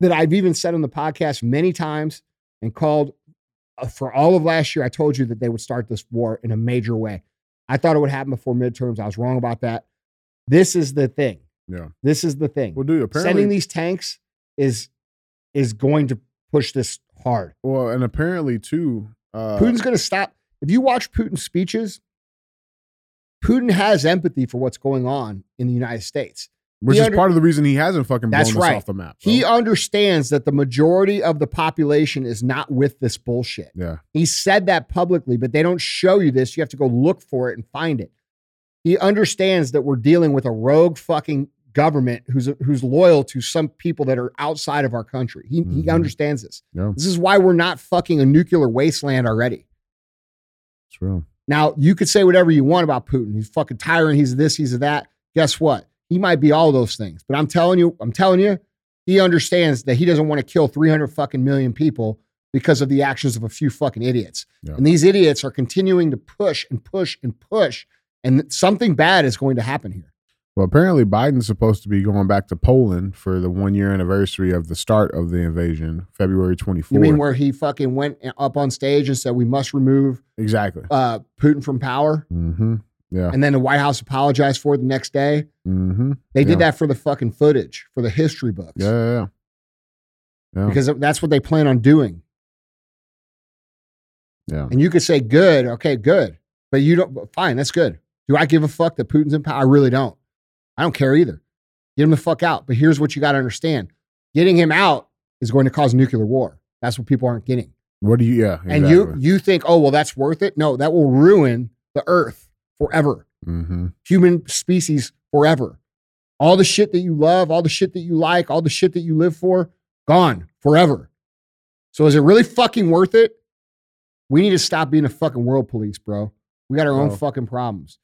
that I've even said on the podcast many times and called for all of last year. I told you that they would start this war in a major way. I thought it would happen before midterms. I was wrong about that. This is the thing. Yeah. This is the thing. Well, dude, apparently, Sending these tanks is is going to push this hard. well, and apparently too. Uh, Putin's going to stop. If you watch Putin's speeches, Putin has empathy for what's going on in the United States. Which is under- part of the reason he hasn't fucking blown That's us right. off the map. bro. He understands that the majority of the population is not with this bullshit. yeah, He said that publicly, but they don't show you this. You have to go look for it and find it. He understands that we're dealing with a rogue fucking government who's who's loyal to some people that are outside of our country. He he Mhm. understands this. yeah, This is why we're not fucking a nuclear wasteland already. it's real. Now, you could say whatever you want about Putin. He's fucking tyrant. He's this, he's that. Guess what? He might be all those things. But I'm telling you, I'm telling you, he understands that he doesn't want to kill 300 fucking million people because of the actions of a few fucking idiots. Yeah. And these idiots are continuing to push and push and push. And something bad is going to happen here. Well, apparently Biden's supposed to be going back to Poland for the one year anniversary of the start of the invasion, February twenty You mean where he fucking went up on stage and said, we must remove Exactly. uh, Putin from power? Mm-hmm. Yeah. And then the White House apologized for it the next day. Mm-hmm. They did Yeah. that for the fucking footage, for the history books. Yeah, yeah, yeah. Yeah. because that's what they plan on doing. yeah. And you could say, good, okay, good. But you don't, fine, that's good. Do I give a fuck that Putin's in power? I really don't. I don't care either. Get him the fuck out. But here's what you got to understand getting him out is going to cause nuclear war. That's what people aren't getting. What do you? Yeah. And you you think, oh, well, that's worth it? No, that will ruin the earth forever, Mm-hmm. human species forever. All the shit that you love, all the shit that you like, all the shit that you live for, gone forever. So is it really fucking worth it? We need to stop being a fucking world police, bro. We got our own fucking problems.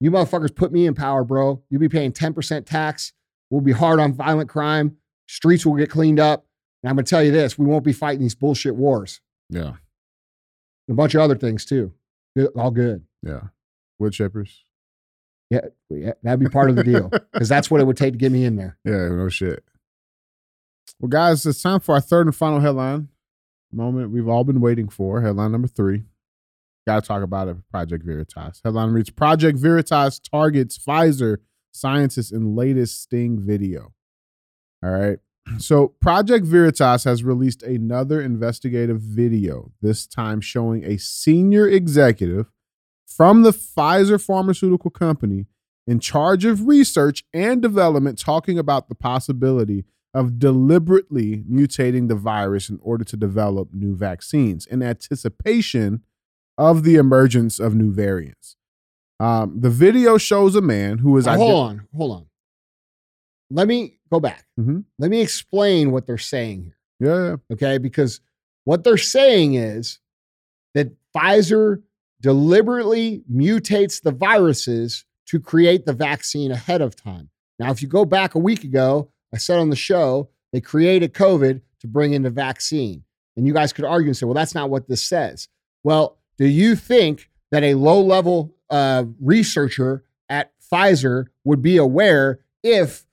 You motherfuckers put me in power, bro. You'll be paying 10% tax. We'll be hard on violent crime. Streets will get cleaned up. And I'm going to tell you this we won't be fighting these bullshit wars. Yeah. And a bunch of other things too. All good. Yeah. Wood chippers. Yeah, yeah, that'd be part of the deal because that's what it would take to get me in there. Yeah. No shit. Well, guys, it's time for our third and final headline moment we've all been waiting for. Headline number three. Got to talk about it. Project Veritas. Headline reads: Project Veritas targets Pfizer scientists in latest Sting video. All right. So, Project Veritas has released another investigative video, this time showing a senior executive from the Pfizer pharmaceutical company in charge of research and development talking about the possibility of deliberately mutating the virus in order to develop new vaccines in anticipation of the emergence of new variants. Um, the video shows a man who is Now, hold on, hold on. Let me go back. Mhm. Let me explain what they're saying here. Yeah. Okay. Because what they're saying is that Pfizer deliberately mutates the viruses to create the vaccine ahead of time. Now, if you go back a week ago, I said on the show, they created COVID to bring in the vaccine. And you guys could argue and say, well, that's not what this says. Well, do you think that a low level uh, researcher at Pfizer would be aware if,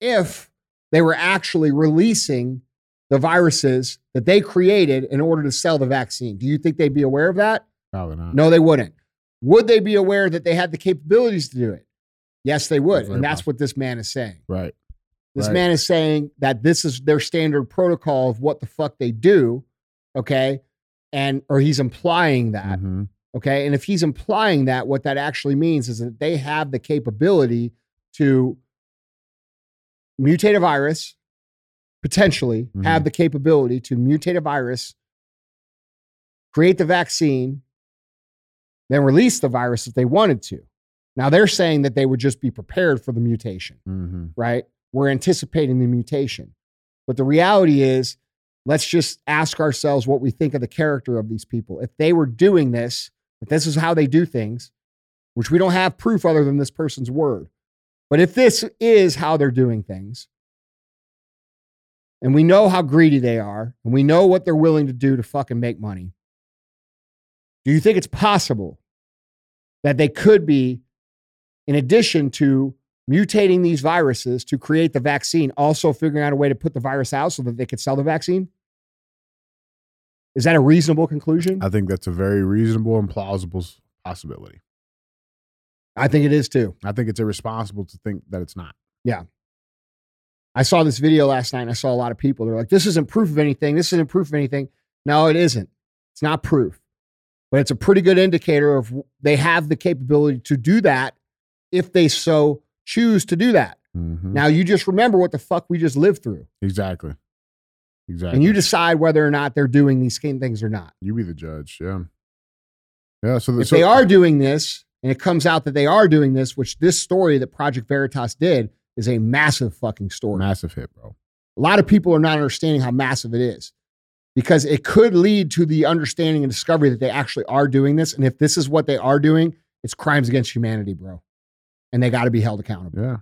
if they were actually releasing the viruses that they created in order to sell the vaccine. Do you think they'd be aware of that? Probably not. No, they wouldn't. Would they be aware that they had the capabilities to do it? Yes, they would. And that's possible. what this man is saying. Right. This Right. man is saying that this is their standard protocol of what the fuck they do. Okay. And, or he's implying that. Mhm. Okay. And if he's implying that, what that actually means is that they have the capability to mutate a virus, potentially Mhm. have the capability to mutate a virus, create the vaccine, then release the virus if they wanted to. Now they're saying that they would just be prepared for the mutation Mhm. right? We're anticipating the mutation. But the reality is, let's just ask ourselves what we think of the character of these people. If they were doing this, if this is how they do things, which we don't have proof other than this person's word, but if this is how they're doing things, and we know how greedy they are, and we know what they're willing to do to fucking make money, do you think it's possible that they could be, in addition to mutating these viruses to create the vaccine, also figuring out a way to put the virus out so that they could sell the vaccine? Is that a reasonable conclusion? I think that's a very reasonable and plausible possibility. I think it is too. I think it's irresponsible to think that it's not. Yeah. I saw this video last night and I saw a lot of people. They're like, this isn't proof of anything. This isn't proof of anything. No, it isn't. It's not proof, but it's a pretty good indicator of they have the capability to do that if they so choose to do that. Mhm. Now, you just remember what the fuck we just lived through Exactly. Exactly. and you decide whether or not they're doing these same things or not. You be the judge. Yeah. Yeah. So, the, if so they are doing this and it comes out that they are doing this, which this story that Project Veritas did is a massive fucking story. massive hit, bro. A lot of people are not understanding how massive it is because it could lead to the understanding and discovery that they actually are doing this. And if this is what they are doing, it's crimes against humanity, bro. And they got to be held accountable. Yeah.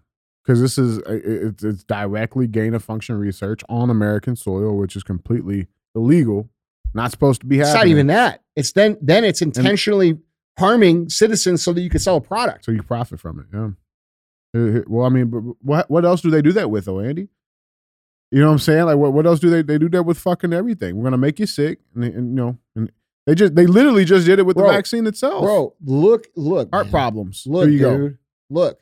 Because this is uh, it's, it's directly gain of function research on American soil, which is completely illegal, not supposed to be happening. It's not even that. It's then then it's intentionally harming citizens so that you can sell a product. So you profit from it. Yeah. Here- here- Well, I mean, but what what else do they do that with, though, Andy? You know what I'm saying? Like, what, what else do they they do that with? Fucking everything. We're gonna make you sick, and, and you know, and they just they literally just did it with Bro, the vaccine itself. Bro, look, look. heart man. problems. Look, dude. Look.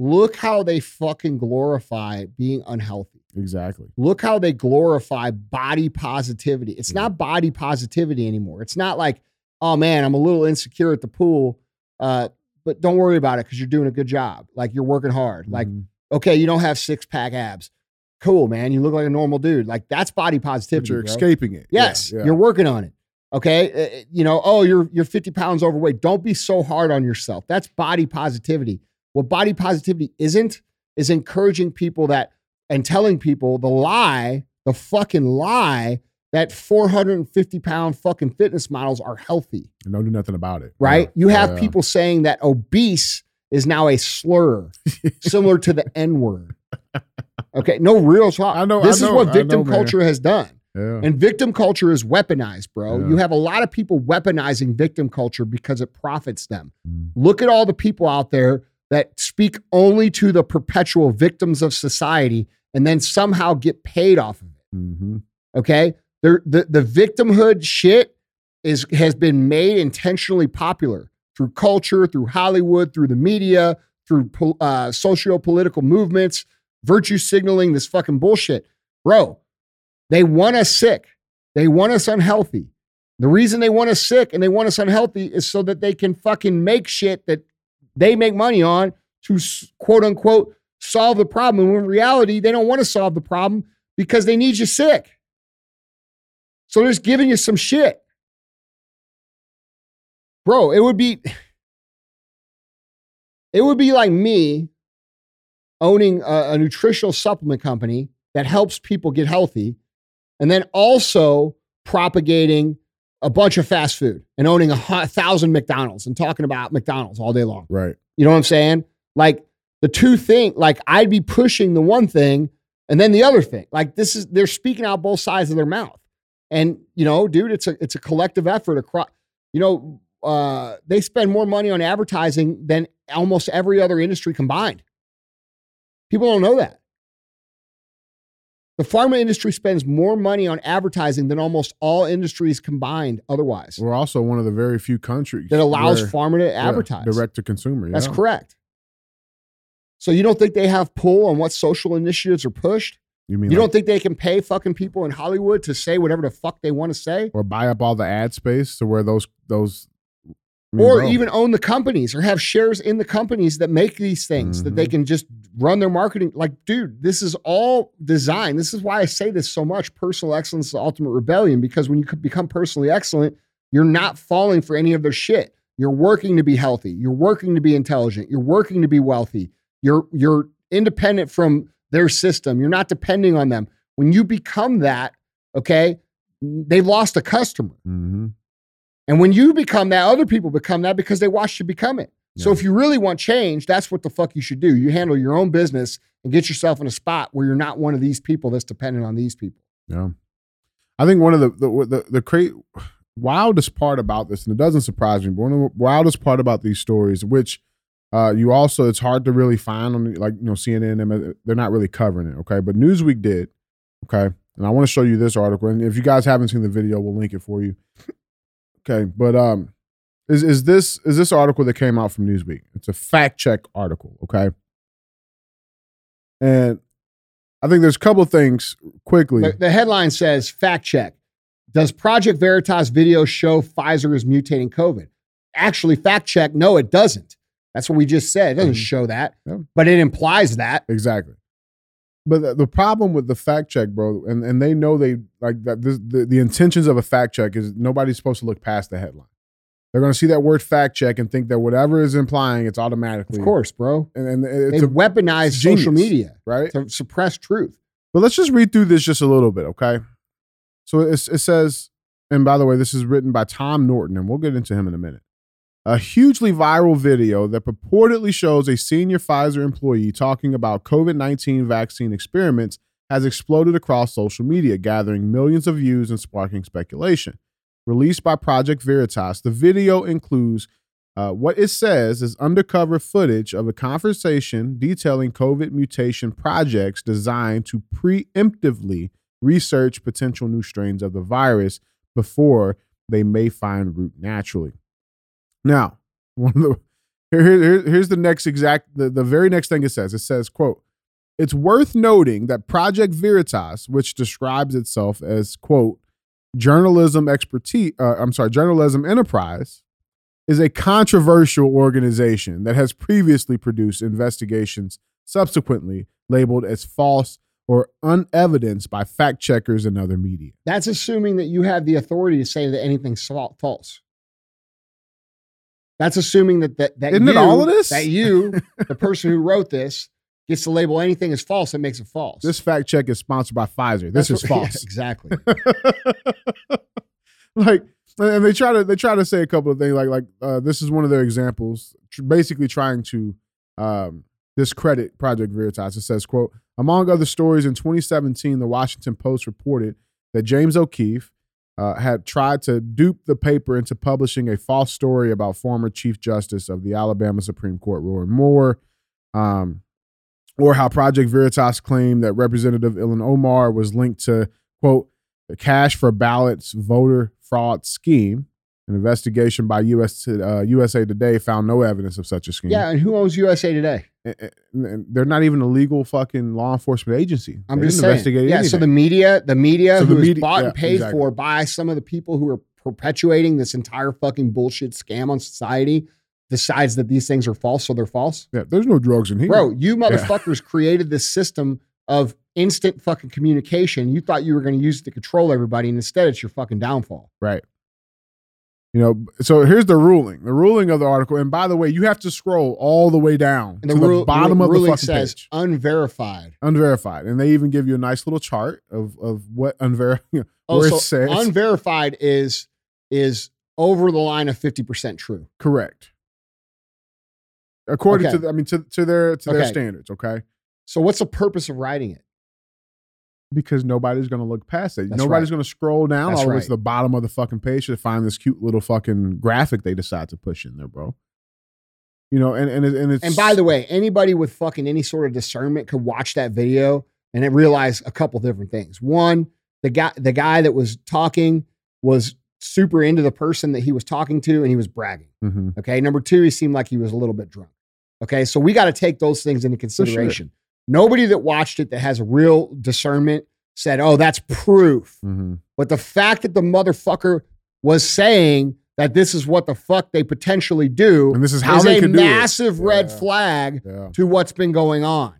Look how they fucking glorify being unhealthy. Exactly. Look how they glorify body positivity. It's Yeah. not body positivity anymore. It's not like, oh man, I'm a little insecure at the pool. Uh, but don't worry about it because you're doing a good job. Like you're working hard. Like, Mhm. okay, you don't have six pack abs. Cool, man. You look like a normal dude. Like that's body but positivity. you're bro. escaping it. Yeah, Yes, yeah. you're working on it. Okay, Uh, you know, oh, you're you're 50 pounds overweight. Don't be so hard on yourself. That's body positivity. What body positivity isn't is encouraging people that and telling people the lie, the fucking lie that 450 pound fucking fitness models are healthy. and don't do nothing about it. Right? Yeah. You have Yeah. people saying that obese is now a slur, similar to the N word. Okay, no real talk. I know- This I is what victim know, culture has done. Yeah. And victim culture is weaponized, bro. Yeah. You have a lot of people weaponizing victim culture because it profits them. Mm. Look at all the people out there that speak only to the perpetual victims of society and then somehow get paid off of it. Mhm. Okay? They're, the the victimhood shit is has been made intentionally popular through culture, through Hollywood, through the media, through uh, socio-political movements, virtue signaling, this fucking bullshit, bro. They want us sick. They want us unhealthy. The reason they want us sick and they want us unhealthy is so that they can fucking make shit that they make money on to quote unquote solve the problem. When in reality, they don't want to solve the problem because they need you sick. So they're just giving you some shit. Bro, it would be it would be like me owning a, a nutritional supplement company that helps people get healthy and then also propagating a bunch of fast food and owning a thousand McDonald's and talking about McDonald's all day long. Right. You know what I'm saying? Like the two thing, like I'd be pushing the one thing and then the other thing. Like this is they're speaking out both sides of their mouth. And you know, dude, it's a it's a collective effort across. You know, uh, they spend more money on advertising than almost every other industry combined. People don't know that. The pharma industry spends more money on advertising than almost all industries combined otherwise. We're also one of the very few countries That allows where- pharma to yeah, advertise. direct to consumer. That's correct. So you don't think they have pull on what social initiatives are pushed? You mean You like- don't think they can pay fucking people in Hollywood to say whatever the fuck they want to say? or buy up all the ad space to where those those I mean, Or bro, even own the companies or have shares in the companies that make these things that they Mhm. can just run their marketing. Like, dude, this is all design. This is why I say this so much. Personal excellence is the ultimate rebellion because when you become personally excellent, you're not falling for any of their shit. You're working to be healthy. You're working to be intelligent. You're working to be wealthy. You're you're independent from their system. You're not depending on them. When you become that, okay, they lost a customer. Mhm. And when you become that, other people become that because they watched you become it. So if you really want change, that's what the fuck you should do. You handle your own business and get yourself in a spot where you're not one of these people that's dependent on these people. Yeah. I think one of the the the, the cra- wildest part about this, and it doesn't surprise me, but one of the wildest part about these stories, which uh, you also it's hard to really find on like you know CNN, and they're not really covering it. Okay, but Newsweek did. Okay, and I want to show you this article, and if you guys haven't seen the video, we'll link it for you. Okay, but um, is is this is this article that came out from Newsweek? It's a fact check article. Okay, and I think there's a couple of things quickly. The, the headline says fact check. Does Project Veritas video show Pfizer is mutating COVID? Actually, fact check, no, it doesn't. That's what we just said. It doesn't Mhm. show that, Yeah. but it implies that. Exactly. But the, the problem with the fact check, bro, and, and they know they like that this, the, the intentions of a fact check is nobody's supposed to look past the headline. They're going to see that word fact check and think that whatever is implying, it's automatically. Of course, bro. And, and They it's a, weaponize genius. social media right. to suppress truth. But let's just read through this just a little bit, okay? So it's, it says, and by the way, this is written by Tom Norton, and we'll get into him in a minute. A hugely viral video that purportedly shows a senior Pfizer employee talking about COVID 19 vaccine experiments has exploded across social media, gathering millions of views and sparking speculation. Released by Project Veritas, the video includes uh, what it says is undercover footage of a conversation detailing COVID mutation projects designed to preemptively research potential new strains of the virus before they may find root naturally. Now, one of the here, here- here's the next exact the, the very next thing it says. It says, quote, it's worth noting that Project Veritas, which describes itself as, quote, journalism expertise, uh, I'm sorry, journalism enterprise, is a controversial organization that has previously produced investigations subsequently labeled as false or unevidenced by fact checkers and other media. That's assuming that you have the authority to say that anything's false. That's assuming that that, that Isn't you, it all of this? that you, the person who wrote this, gets to label anything as false that makes it false. This fact check is sponsored by Pfizer. This That's is what- yeah, false. exactly. like and they try to they try to say a couple of things like like uh, this is one of their examples tr- basically trying to um, discredit project veritas it says quote among other stories in 2017 the washington post reported that james o'keefe uh, had tried to dupe the paper into publishing a false story about former chief justice of the alabama supreme court roy moore um, or how project veritas claimed that representative ilhan omar was linked to quote the cash for ballots voter fraud scheme. An investigation by US, uh, USA Today found no evidence of such a scheme. yeah, and who owns USA Today? And- and- they're not even a legal fucking law enforcement agency. I'm They just didn't saying. investigate Yeah, so anything. the media, the media So who the is media- bought yeah, and paid exactly. for by some of the people who are perpetuating this entire fucking bullshit scam on society, decides that these things are false, so they're false. Yeah, there's no drugs in here. Bro, you motherfuckers created this system of instant fucking communication. You thought you were going to use it to control everybody, and instead it's your fucking downfall. Right. You know, so here's the ruling. The ruling of the article, and by the way, you have to scroll all the way down And the, to ru- the bottom ru- of the ruling fucking says page. unverified. Unverified. And they even give you a nice little chart of of what unver where Oh, so says unverified is is over the line of fifty percent true. correct. According Okay. to the, I mean to, to their to their standards, okay? So what's the purpose of writing it? Because nobody's gonna look past it. That's nobody's right. gonna scroll down That's all the way right. to the bottom of the fucking page to find this cute little fucking graphic they decide to push in there, bro. You know, and and, it, and it's And by the way, anybody with fucking any sort of discernment could watch that video and it realize a couple different things. One, the guy the guy that was talking was super into the person that he was talking to and he was bragging. Mhm. Okay. Number two, he seemed like he was a little bit drunk. Okay. So we got to take those things into sure. Nobody that watched it that has real discernment said, oh, that's proof. Mhm. But the fact that the motherfucker was saying that this is what the fuck they potentially do and this is how is they a could do it. massive red Yeah. flag Yeah. to what's been going on.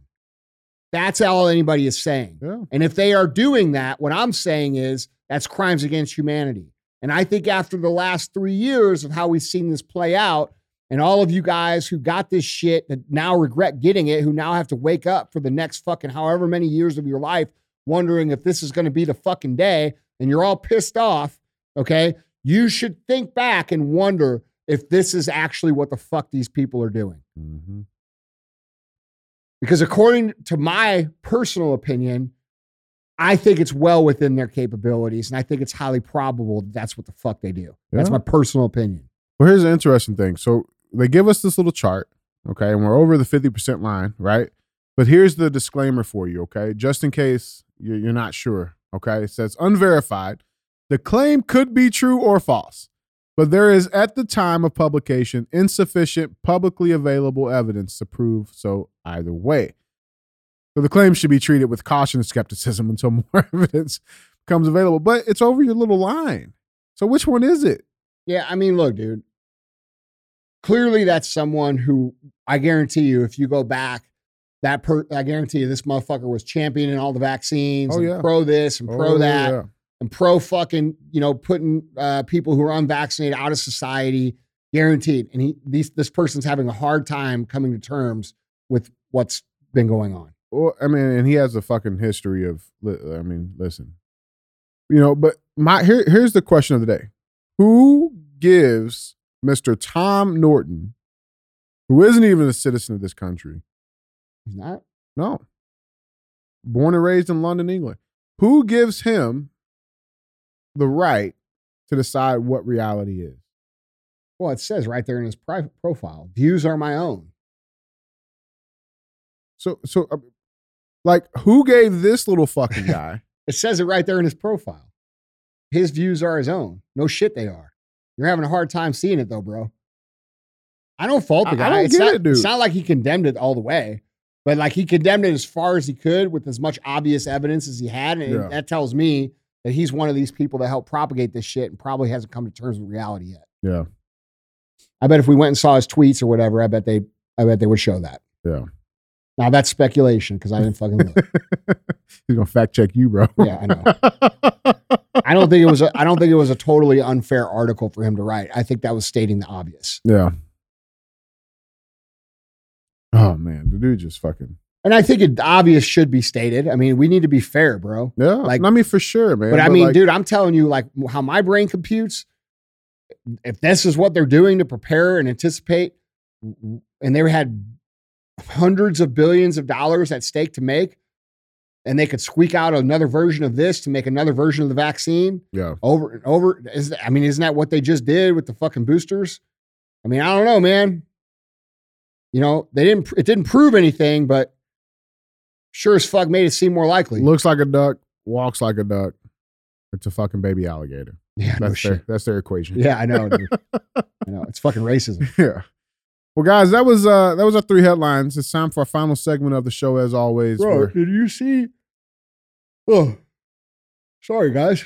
That's all anybody is saying. Yeah. And if they are doing that, what I'm saying is that's crimes against humanity. And I think after the last three years of how we've seen this play out, and all of you guys who got this shit that now regret getting it, who now have to wake up for the next fucking however many years of your life, wondering if this is going to be the fucking day, and you're all pissed off, okay? You should think back and wonder if this is actually what the fuck these people are doing. Mhm. Because according to my personal opinion, I think it's well within their capabilities, and I think it's highly probable that that's what the fuck they do. That's my personal opinion. Well, here's the interesting thing. So they give us this little chart, okay, and we're over the 50% line, right? But here's the disclaimer for you, okay? Just in case you're, not sure, okay? It says unverified. The claim could be true or false, but there is at the time of publication insufficient publicly available evidence to prove so either way. So the claim should be treated with caution and skepticism until more evidence becomes available. But it's over your little line. So which one is it? Yeah, I mean, look, dude. Clearly, that's someone who I guarantee you, if you go back, that per I guarantee you, this motherfucker was championing all the vaccines, Oh, and yeah. pro this and pro Oh, that, yeah. and pro fucking, you know, putting uh, people who are unvaccinated out of society, guaranteed. And he, these, this person's having a hard time coming to terms with what's been going on. Well, I mean, and he has a fucking history of. I mean, listen, you know. But my here, here's the question of the day: Who gives Mister Tom Norton, who isn't even a citizen of this country, He's not. no, born and raised in London, England, who gives him the right to decide what reality is? Well, it says right there in his pri- profile, views are my own. So, so, uh, like, who gave this little fucking guy? It says it right there in his profile. His views are his own. No shit, they are. You're having a hard time seeing it though, bro. I don't fault the I- I guy. don't it's, get not, it, dude. it's not like he condemned it all the way, but like he condemned it as far as he could with as much obvious evidence as he had. And Yeah. that tells me that he's one of these people that helped propagate this shit and probably hasn't come to terms with reality yet. yeah, I bet if we went and saw his tweets or whatever, I bet they I bet they would show that. yeah. Now that's speculation because I didn't fucking look. He's gonna fact check you, bro. Yeah, I know. I don't think it was a, I don't think it was a totally unfair article for him to write. I think that was stating the obvious. Yeah. Oh man, the dude just fucking And I think it obvious should be stated. I mean, we need to be fair, bro. yeah. Like- I mean, for sure, man. But I mean, like, dude, I'm telling you, like how my brain computes, if this is what they're doing to prepare and anticipate, and they had hundreds of billions of dollars at stake to make, and they could squeak out another version of this to make another version of the vaccine yeah, over and over. Is I mean, isn't that what they just did with the fucking boosters? I mean, I don't know, man. You know, they didn't. It didn't prove anything, but sure as fuck made it seem more likely. looks like a duck, walks like a duck. It's a fucking baby alligator. yeah, no That's their shit. that's their equation. Yeah, I know. I know. It's fucking racism. yeah. Well, guys, that was uh that was our three headlines. It's time for our final segment of the show, as always. Bro, where- did you see? Oh, sorry, guys.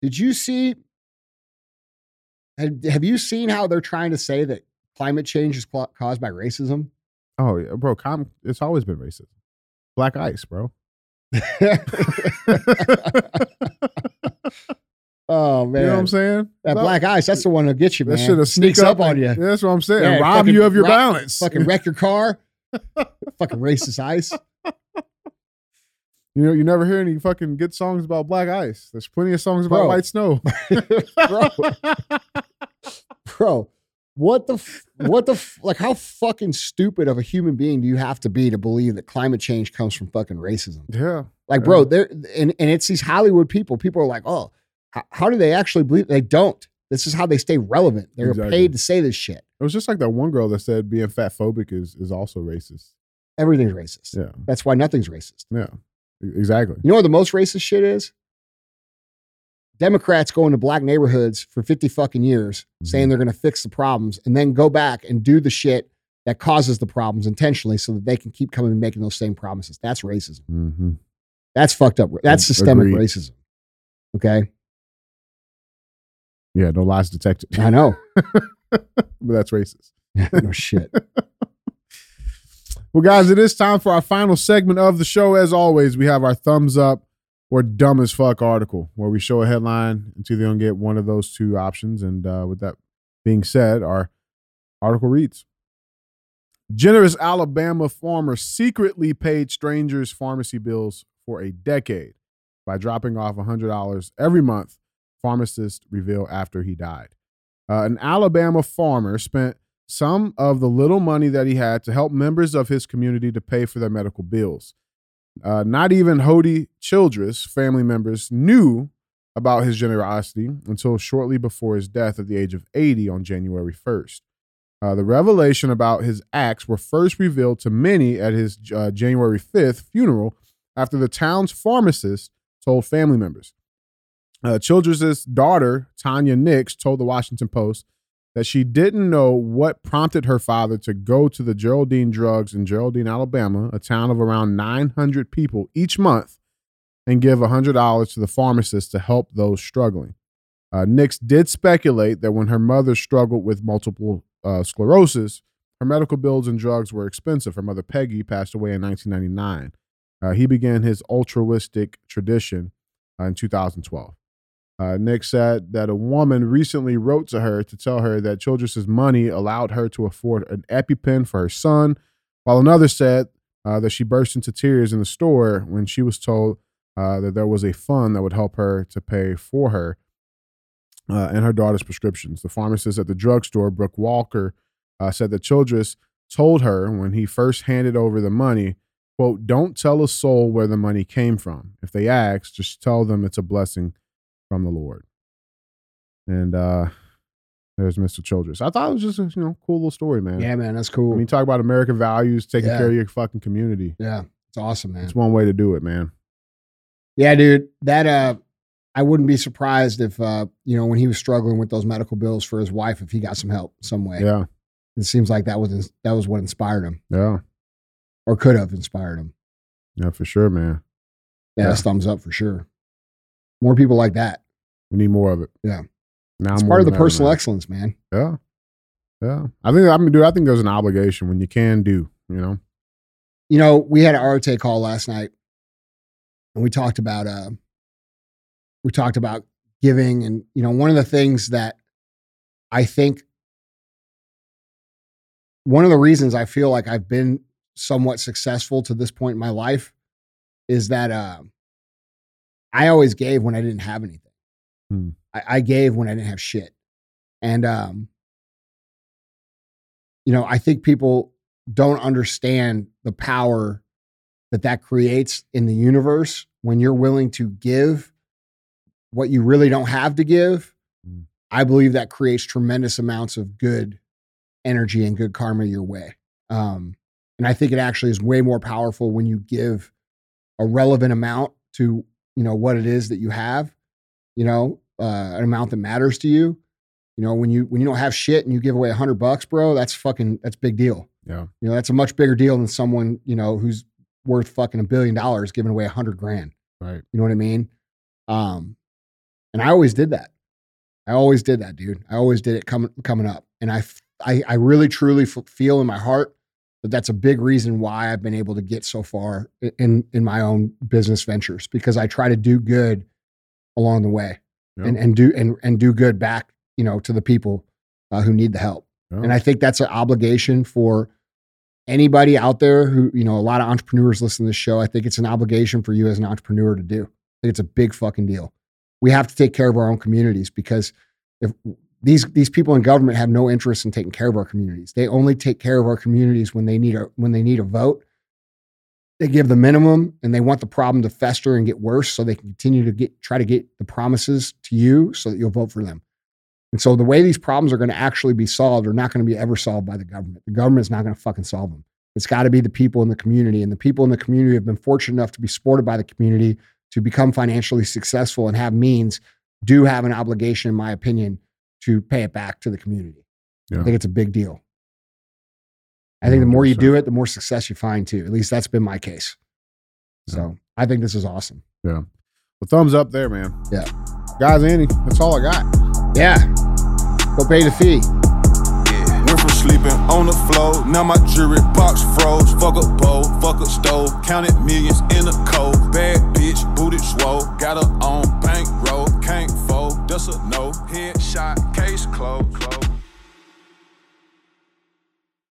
Did you see? Have, have you seen how they're trying to say that climate change is caused by racism? Oh, yeah, bro, com- it's always been racist. Black ice, bro. oh man, You know what I'm saying? that No, black ice, that's the one that gets you, That man. should have Sneaks up on you. That's what I'm saying. Yeah, Rob fucking you of your rob- balance. Fucking wreck your car. fucking racist ice. You know, you never hear any fucking good songs about black ice. There's plenty of songs about Bro. white snow. bro, bro, what the, f- what the, f- like, how fucking stupid of a human being do you have to be to believe that climate change comes from fucking racism? yeah. Like, bro, they're, and, and it's these Hollywood people. People are like, oh, how, how do they actually believe? They don't. This is how they stay relevant. They're Exactly. paid to say this shit. It was just like that one girl that said being fat phobic is is also racist. Everything's racist. Yeah. That's why nothing's racist. Yeah. Exactly. You know what the most racist shit is? Democrats go into black neighborhoods for 50 fucking years saying they're going to fix the problems and then go back and do the shit that causes the problems intentionally so that they can keep coming and making those same promises. That's racism. hmm That's fucked up. That's systemic agreed. racism. Okay. Yeah, no lies detected. I know. but that's racist. no shit. Well, guys, it is time for our final segment of the show. As always, we have our thumbs up or dumb as fuck article where we show a headline until they don't get one of those two options. And uh, with that being said, our article reads Generous Alabama farmer secretly paid strangers pharmacy bills for a decade by dropping off $100 every month, pharmacists reveal after he died. Uh, an Alabama farmer spent some of the little money that he had to help members of his community to pay for their medical bills. Uh, not even Hody Childress family members knew about his generosity until shortly before his death at the age of 80 on January 1st. Uh, the revelation about his acts were first revealed to many at his uh, January 5th funeral after the town's pharmacist told family members. Uh, Childress's daughter, Tanya Nix, told the Washington Post that she didn't know what prompted her father to go to the Geraldine Drugs in Geraldine, Alabama, a town of around 900 people each month, and give $100 to the pharmacist to help those struggling. Uh, Nix did speculate that when her mother struggled with multiple uh, sclerosis, her medical bills and drugs were expensive. Her mother, Peggy, passed away in 1999. Uh, he began his altruistic tradition uh, in 2012. Uh, Nick said that a woman recently wrote to her to tell her that Childress's money allowed her to afford an EpiPen for her son, while another said uh, that she burst into tears in the store when she was told uh, that there was a fund that would help her to pay for her uh, and her daughter's prescriptions. The pharmacist at the drugstore, Brooke Walker, uh, said that Childress told her when he first handed over the money, quote, don't tell a soul where the money came from. If they ask, just tell them it's a blessing from the Lord. And uh there's Mr. Childress. I thought it was just a you know cool little story, man. Yeah, man, that's I cool. mean, talk about American values, taking Yeah. care of your fucking community. yeah, it's awesome, man. It's one way to do it, man. Yeah, dude. That uh I wouldn't be surprised if uh, you know, when he was struggling with those medical bills for his wife, if he got some help some way. Yeah, It seems like that was that was what inspired him. yeah, Or could have inspired him. yeah, for sure, man. Yeah, Yeah. that's thumbs up for sure. More people like that. We need more of it. Yeah. Now It's part of the personal excellence, man. Yeah, yeah. I think I mean, dude. I think there's an obligation when you can do. You know. You know, we had an Arte call last night and we talked about uh we talked about giving and you know, one of the things that I think one of the reasons I feel like I've been somewhat successful to this point in my life is that uh, I always gave when I didn't have anything. Hmm. I, I gave when I didn't have shit. And um, you know, I think people don't understand the power that that creates in the universe when you're willing to give what you really don't have to give. Mm. I believe that creates tremendous amounts of good energy and good karma your way. Um, and I think it actually is way more powerful when you give a relevant amount to you know what it is that you have, you know, uh, an amount that matters to you. You know, when you when you don't have shit and you give away a hundred bucks, bro, that's fucking that's big deal. Yeah. You know, that's a much bigger deal than someone you know who's worth fucking a billion dollars giving away a hundred grand. Right. You know what I mean? Um, and I always did that. I always did that, dude. I always did it coming coming up, and i i, I really truly f- feel in my heart that that's a big reason why I've been able to get so far in in my own business ventures because I try to do good along the way Yeah. and and do and and do good back you know to the people uh, who need the help. Yeah. And I think that's an obligation for anybody out there who, you know, a lot of entrepreneurs listen to this show. I think it's an obligation for you as an entrepreneur to do. I think it's a big fucking deal. We have to take care of our own communities because if these these people in government have no interest in taking care of our communities. They only take care of our communities when they need a when they need a vote. They give the minimum and they want the problem to fester and get worse so they can continue to get try to get the promises to you so that you'll vote for them. And so the way these problems are going to actually be solved are not going to be ever solved by the government. The government's not going to fucking solve them. It's got to be the people in the community. And the people in the community have been fortunate enough to be supported by the community to become financially successful and have means, do have an obligation, in my opinion, to pay it back to the community. Yeah. I think it's a big deal. I think the more you do it, the more success you find too. At least that's been my case. So I think this is awesome. Yeah. Well, thumbs up there, man. Yeah. Guys, Andy, that's all I got. Yeah. Go pay the fee. Yeah. Went from sleeping on the floor, now my jewelry box froze. Fuck a bowl, fuck a stove, counted millions in a cold. Bad bitch, booted swole, got her on bankroll, can't fold, that's a no. Headshot, case closed.